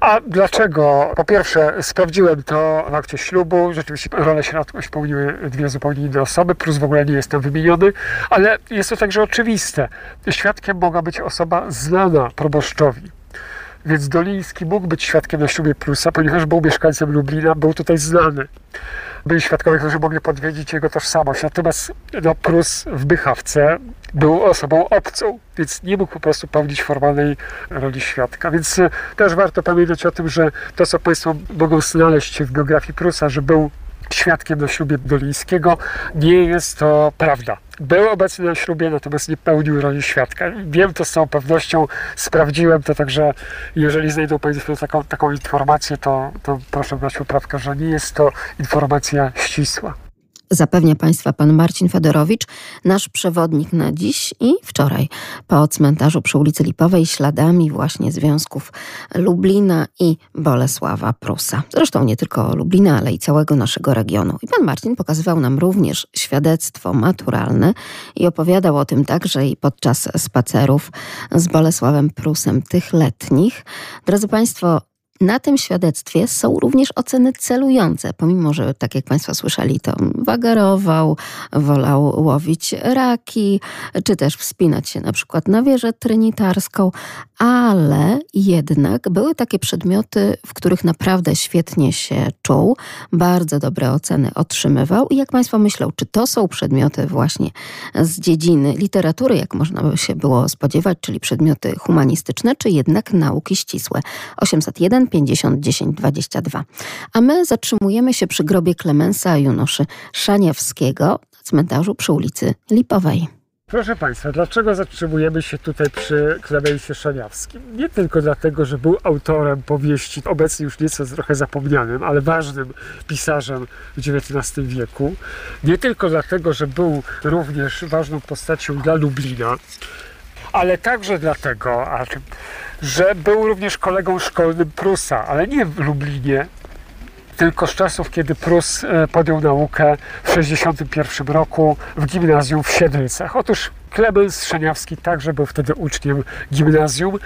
A dlaczego? Po pierwsze, sprawdziłem to w akcie ślubu, rzeczywiście rolę świadków pełniły dwie zupełnie inne osoby, plus w ogóle nie jestem wymieniony, ale jest to także oczywiste. Świadkiem mogła być osoba znana proboszczowi. Więc Doliński mógł być świadkiem na ślubie Prusa, ponieważ był mieszkańcem Lublina, był tutaj znany. Byli świadkowie, którzy mogli podwiedzić jego tożsamość. Natomiast no, Prus w Bychawce był osobą obcą, więc nie mógł po prostu pełnić formalnej roli świadka. Więc e, też warto pamiętać o tym, że to, co Państwo mogą znaleźć w biografii Prusa, że był świadkiem na ślubie Dolińskiego. Nie jest to prawda. Był obecny na ślubie, natomiast nie pełnił roli świadka. Wiem to z całą pewnością, sprawdziłem to, także jeżeli znajdą Państwo taką, taką informację, to, to proszę brać poprawkę, że nie jest to informacja ścisła. Zapewnia Państwa pan Marcin Fedorowicz, nasz przewodnik na dziś i wczoraj po cmentarzu przy ulicy Lipowej śladami właśnie związków Lublina i Bolesława Prusa. Zresztą nie tylko Lublina, ale i całego naszego regionu. I pan Marcin pokazywał nam również świadectwo maturalne i opowiadał o tym także i podczas spacerów z Bolesławem Prusem tych letnich. Drodzy Państwo, na tym świadectwie są również oceny celujące, pomimo że, tak jak Państwo słyszeli, to wagarował, wolał łowić raki, czy też wspinać się na przykład na wieżę trynitarską, ale jednak były takie przedmioty, w których naprawdę świetnie się czuł, bardzo dobre oceny otrzymywał. I jak Państwo myślą, czy to są przedmioty właśnie z dziedziny literatury, jak można by się było spodziewać, czyli przedmioty humanistyczne, czy jednak nauki ścisłe? 801 50 10 22. A my zatrzymujemy się przy grobie Klemensa Junoszy Szaniewskiego na cmentarzu przy ulicy Lipowej. Proszę Państwa, dlaczego zatrzymujemy się tutaj przy Klemensie Szaniawskim? Nie tylko dlatego, że był autorem powieści, obecnie już nieco trochę zapomnianym, ale ważnym pisarzem w XIX wieku. Nie tylko dlatego, że był również ważną postacią dla Lublina, ale także dlatego, że był również kolegą szkolnym Prusa, ale nie w Lublinie, tylko z czasów, kiedy Prus e, podjął naukę w 1961 roku w gimnazjum w Siedlcach. Otóż Klemens Szeniawski także był wtedy uczniem gimnazjum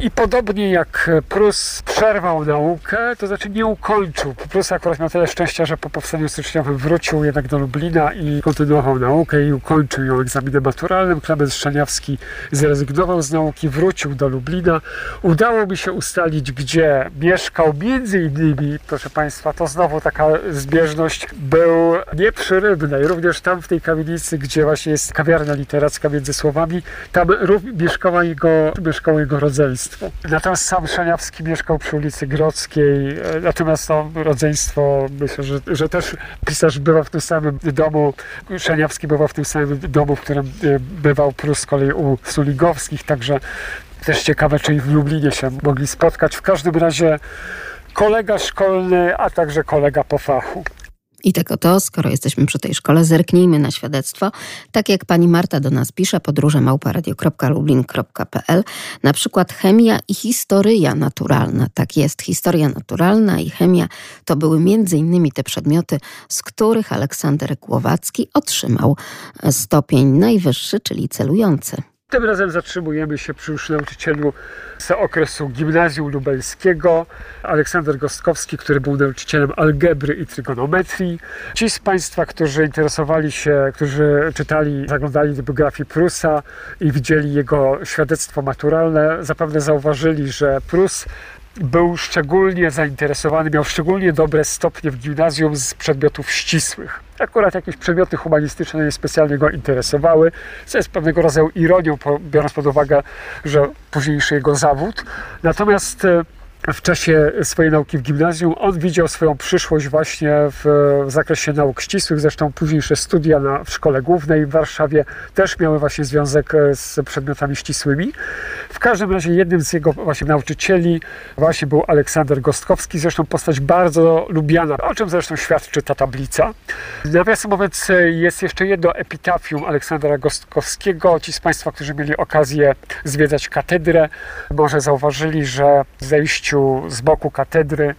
i podobnie jak Prus przerwał naukę, to znaczy nie ukończył. Prus akurat miał tyle szczęścia, że po powstaniu styczniowym wrócił jednak do Lublina i kontynuował naukę i ukończył ją egzaminem maturalnym. Klemens Szeniawski zrezygnował z nauki, wrócił do Lublina. Udało mi się ustalić, gdzie mieszkał. Między innymi, proszę Państwa, to znowu taka zbieżność, był nie przy Rybnej, również tam w tej kamienicy, gdzie właśnie jest kawiarnia literacka między słowami. Tam mieszkało jego, mieszkało jego rodzeństwo. Natomiast sam Szaniawski mieszkał przy ulicy Grodzkiej, e, natomiast to rodzeństwo, myślę, że, że też pisarz bywał w tym samym domu, Szaniawski bywał w tym samym domu, w którym e, bywał Prus z kolei u Suligowskich, także też ciekawe, czy w Lublinie się mogli spotkać. W każdym razie kolega szkolny, a także kolega po fachu. I tego to, skoro jesteśmy przy tej szkole, zerknijmy na świadectwo. Tak jak pani Marta do nas pisze, podróże małparadio.lublin.pl, na przykład chemia i historia naturalna. Tak jest, historia naturalna i chemia to były między innymi te przedmioty, z których Aleksander Głowacki otrzymał stopień najwyższy, czyli celujący. Tym razem zatrzymujemy się przy już nauczycielu z okresu gimnazjum lubelskiego, Aleksander Gostkowski, który był nauczycielem algebry i trygonometrii. Ci z Państwa, którzy interesowali się, którzy czytali, zaglądali do biografii Prusa i widzieli jego świadectwo maturalne, zapewne zauważyli, że Prus był szczególnie zainteresowany, miał szczególnie dobre stopnie w gimnazjum z przedmiotów ścisłych. Akurat jakieś przedmioty humanistyczne nie specjalnie go interesowały, co jest pewnego rodzaju ironią, biorąc pod uwagę, że późniejszy jego zawód. Natomiast e, w czasie swojej nauki w gimnazjum. On widział swoją przyszłość właśnie w, w zakresie nauk ścisłych. Zresztą późniejsze studia na, w szkole głównej w Warszawie też miały właśnie związek e, z przedmiotami ścisłymi. W każdym razie jednym z jego właśnie nauczycieli właśnie był Aleksander Gostkowski, zresztą postać bardzo lubiana, o czym zresztą świadczy ta tablica. Nawiasem mówiąc, jest jeszcze jedno epitafium Aleksandra Gostkowskiego. Ci z Państwa, którzy mieli okazję zwiedzać katedrę, może zauważyli, że w zejściu z boku katedry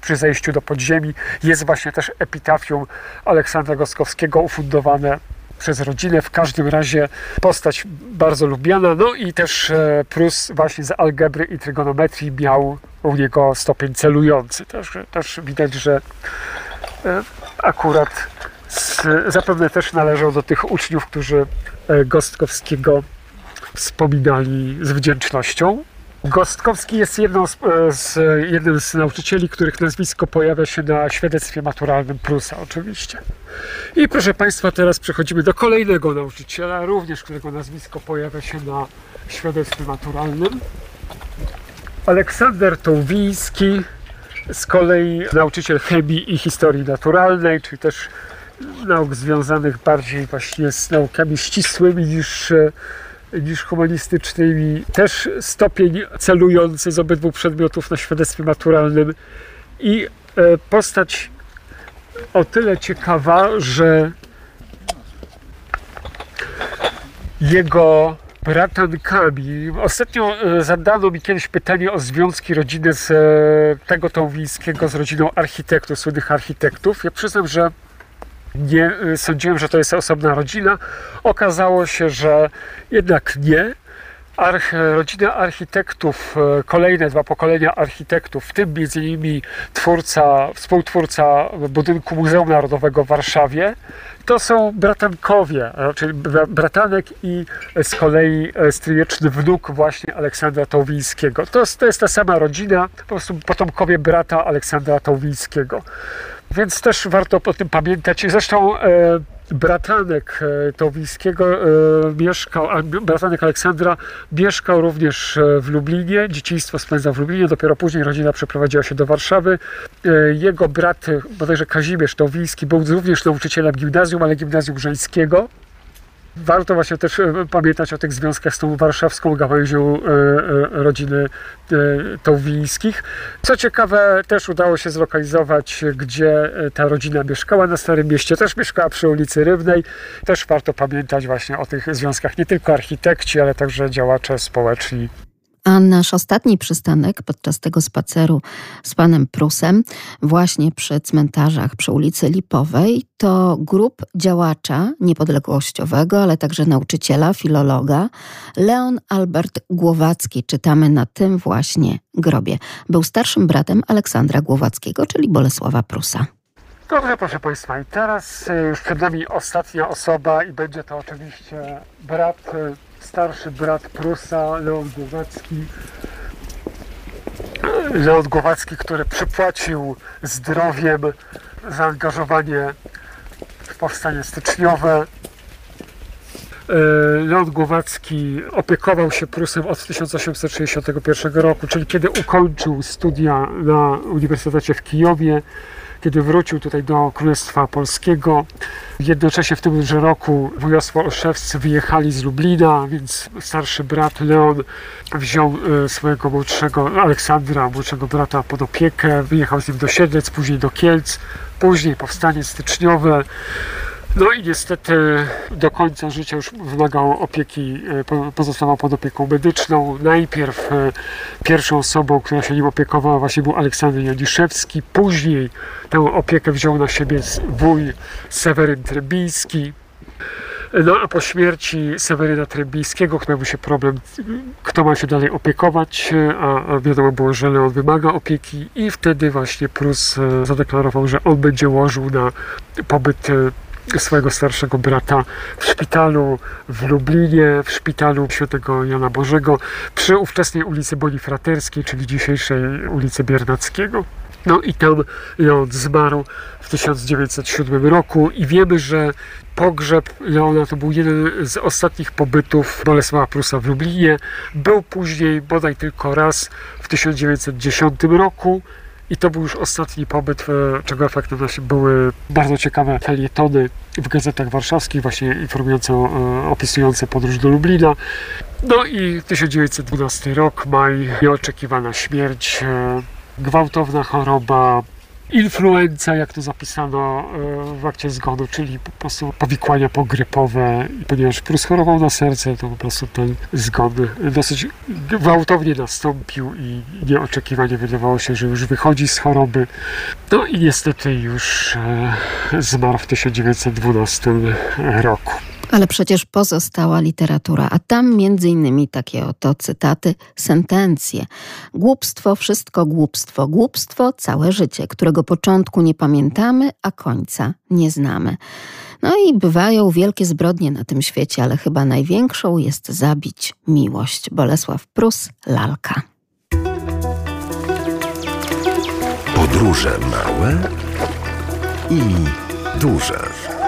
przy zejściu do podziemi jest właśnie też epitafium Aleksandra Goskowskiego ufundowane przez rodzinę. W każdym razie postać bardzo lubiana. No i też e, Prus właśnie z algebry i trygonometrii miał u niego stopień celujący. Też, też widać, że e, akurat z, zapewne też należał do tych uczniów, którzy e, Gostkowskiego wspominali z wdzięcznością. Gostkowski jest jedną z, e, z, jednym z nauczycieli, których nazwisko pojawia się na świadectwie maturalnym Prusa oczywiście. I proszę Państwa, teraz przechodzimy do kolejnego nauczyciela, również którego nazwisko pojawia się na świadectwie maturalnym. Aleksander Tołwiński, z kolei nauczyciel chemii i historii naturalnej, czyli też nauk związanych bardziej właśnie z naukami ścisłymi niż, e, niż humanistycznymi. Też stopień celujący z obydwu przedmiotów na świadectwie maturalnym i e, postać o tyle ciekawa, że jego bratankami. Ostatnio e, zadano mi kiedyś pytanie o związki rodziny z tego Tołwińskiego z rodziną architektów, słynnych architektów. Ja przyznam, że nie y, sądziłem, że to jest osobna rodzina. Okazało się, że jednak nie. Arch, rodzina architektów, y, kolejne dwa pokolenia architektów, w tym między innymi twórca, współtwórca budynku Muzeum Narodowego w Warszawie, to są bratankowie, czyli bratanek i z kolei e, stryjeczny wnuk właśnie Aleksandra Tołwińskiego. To, to jest ta sama rodzina, po prostu potomkowie brata Aleksandra Tołwińskiego. Więc też warto o tym pamiętać. Zresztą e, bratanek e, Towińskiego e, mieszkał, bratanek Aleksandra mieszkał również e, w Lublinie, dzieciństwo spędzał w Lublinie, dopiero później rodzina przeprowadziła się do Warszawy. E, jego brat, bodajże Kazimierz Towiński, był również nauczycielem gimnazjum, ale gimnazjum żeńskiego. Warto właśnie też e, pamiętać o tych związkach z tą warszawską gałęzią e, e, rodziny Tołwińskich. Co ciekawe, też udało się zlokalizować, gdzie ta rodzina mieszkała na Starym Mieście. Też mieszkała przy ulicy Rybnej. Też warto pamiętać właśnie o tych związkach nie tylko architekci, ale także działacze społeczni. A nasz ostatni przystanek podczas tego spaceru z panem Prusem, właśnie przy cmentarzach przy ulicy Lipowej, to grup działacza niepodległościowego, ale także nauczyciela, filologa, Leon Albert Głowacki. Czytamy na tym właśnie grobie. Był starszym bratem Aleksandra Głowackiego, czyli Bolesława Prusa. Dobrze, proszę Państwa, i teraz e, już przed nami ostatnia osoba i będzie to oczywiście brat e, starszy brat Prusa, Leon Głowacki. Leon Głowacki, który przypłacił zdrowiem zaangażowanie w powstanie styczniowe. E, Leon Głowacki opiekował się Prusem od 1861 roku, czyli kiedy ukończył studia na Uniwersytecie w Kijowie kiedy wrócił tutaj do Królestwa Polskiego. Jednocześnie w tymże roku wojowstwo olszewscy wyjechali z Lublina, więc starszy brat Leon wziął e, swojego młodszego Aleksandra, młodszego brata pod opiekę, wyjechał z nim do Siedlec, później do Kielc, później powstanie styczniowe. No i niestety do końca życia już wymagał opieki, e, pozostawał pod opieką medyczną. Najpierw e, pierwszą osobą, która się nim opiekowała właśnie był Aleksander Janiszewski. Później tę opiekę wziął na siebie wuj Seweryn Trebiński. No a po śmierci Seweryna Trębińskiego pojawił się problem, kto ma się dalej opiekować, a, a wiadomo było, że Leon wymaga opieki i wtedy właśnie Prus e, zadeklarował, że on będzie łożył na pobyt swojego starszego brata w szpitalu w Lublinie, w szpitalu świętego Jana Bożego przy ówczesnej ulicy Bonifraterskiej, czyli dzisiejszej ulicy Biernackiego. No i tam Leon zmarł w 1907 roku i wiemy, że pogrzeb Leona to był jeden z ostatnich pobytów Bolesława Prusa w Lublinie. Był później bodaj tylko raz w 1910 roku i to był już ostatni pobyt, e, czego efektem były bardzo ciekawe felietony w gazetach warszawskich, właśnie informujące, e, opisujące podróż do Lublina. No i 1912 rok, maj, nieoczekiwana śmierć, e, gwałtowna choroba, influenza, jak to zapisano e, w akcie zgonu, czyli po prostu powikłania pogrypowe. Ponieważ Prus chorował na serce, to po prostu ten zgon dosyć gwałtownie nastąpił i nieoczekiwanie wydawało się, że już wychodzi z choroby. No i niestety już e, zmarł w 1912 roku. Ale przecież pozostała literatura, a tam między innymi takie oto cytaty, sentencje. Głupstwo, wszystko głupstwo, głupstwo, całe życie, którego początku nie pamiętamy, a końca nie znamy. No i bywają wielkie zbrodnie na tym świecie, ale chyba największą jest zabić miłość. Bolesław Prus, Lalka. Podróże małe i duże.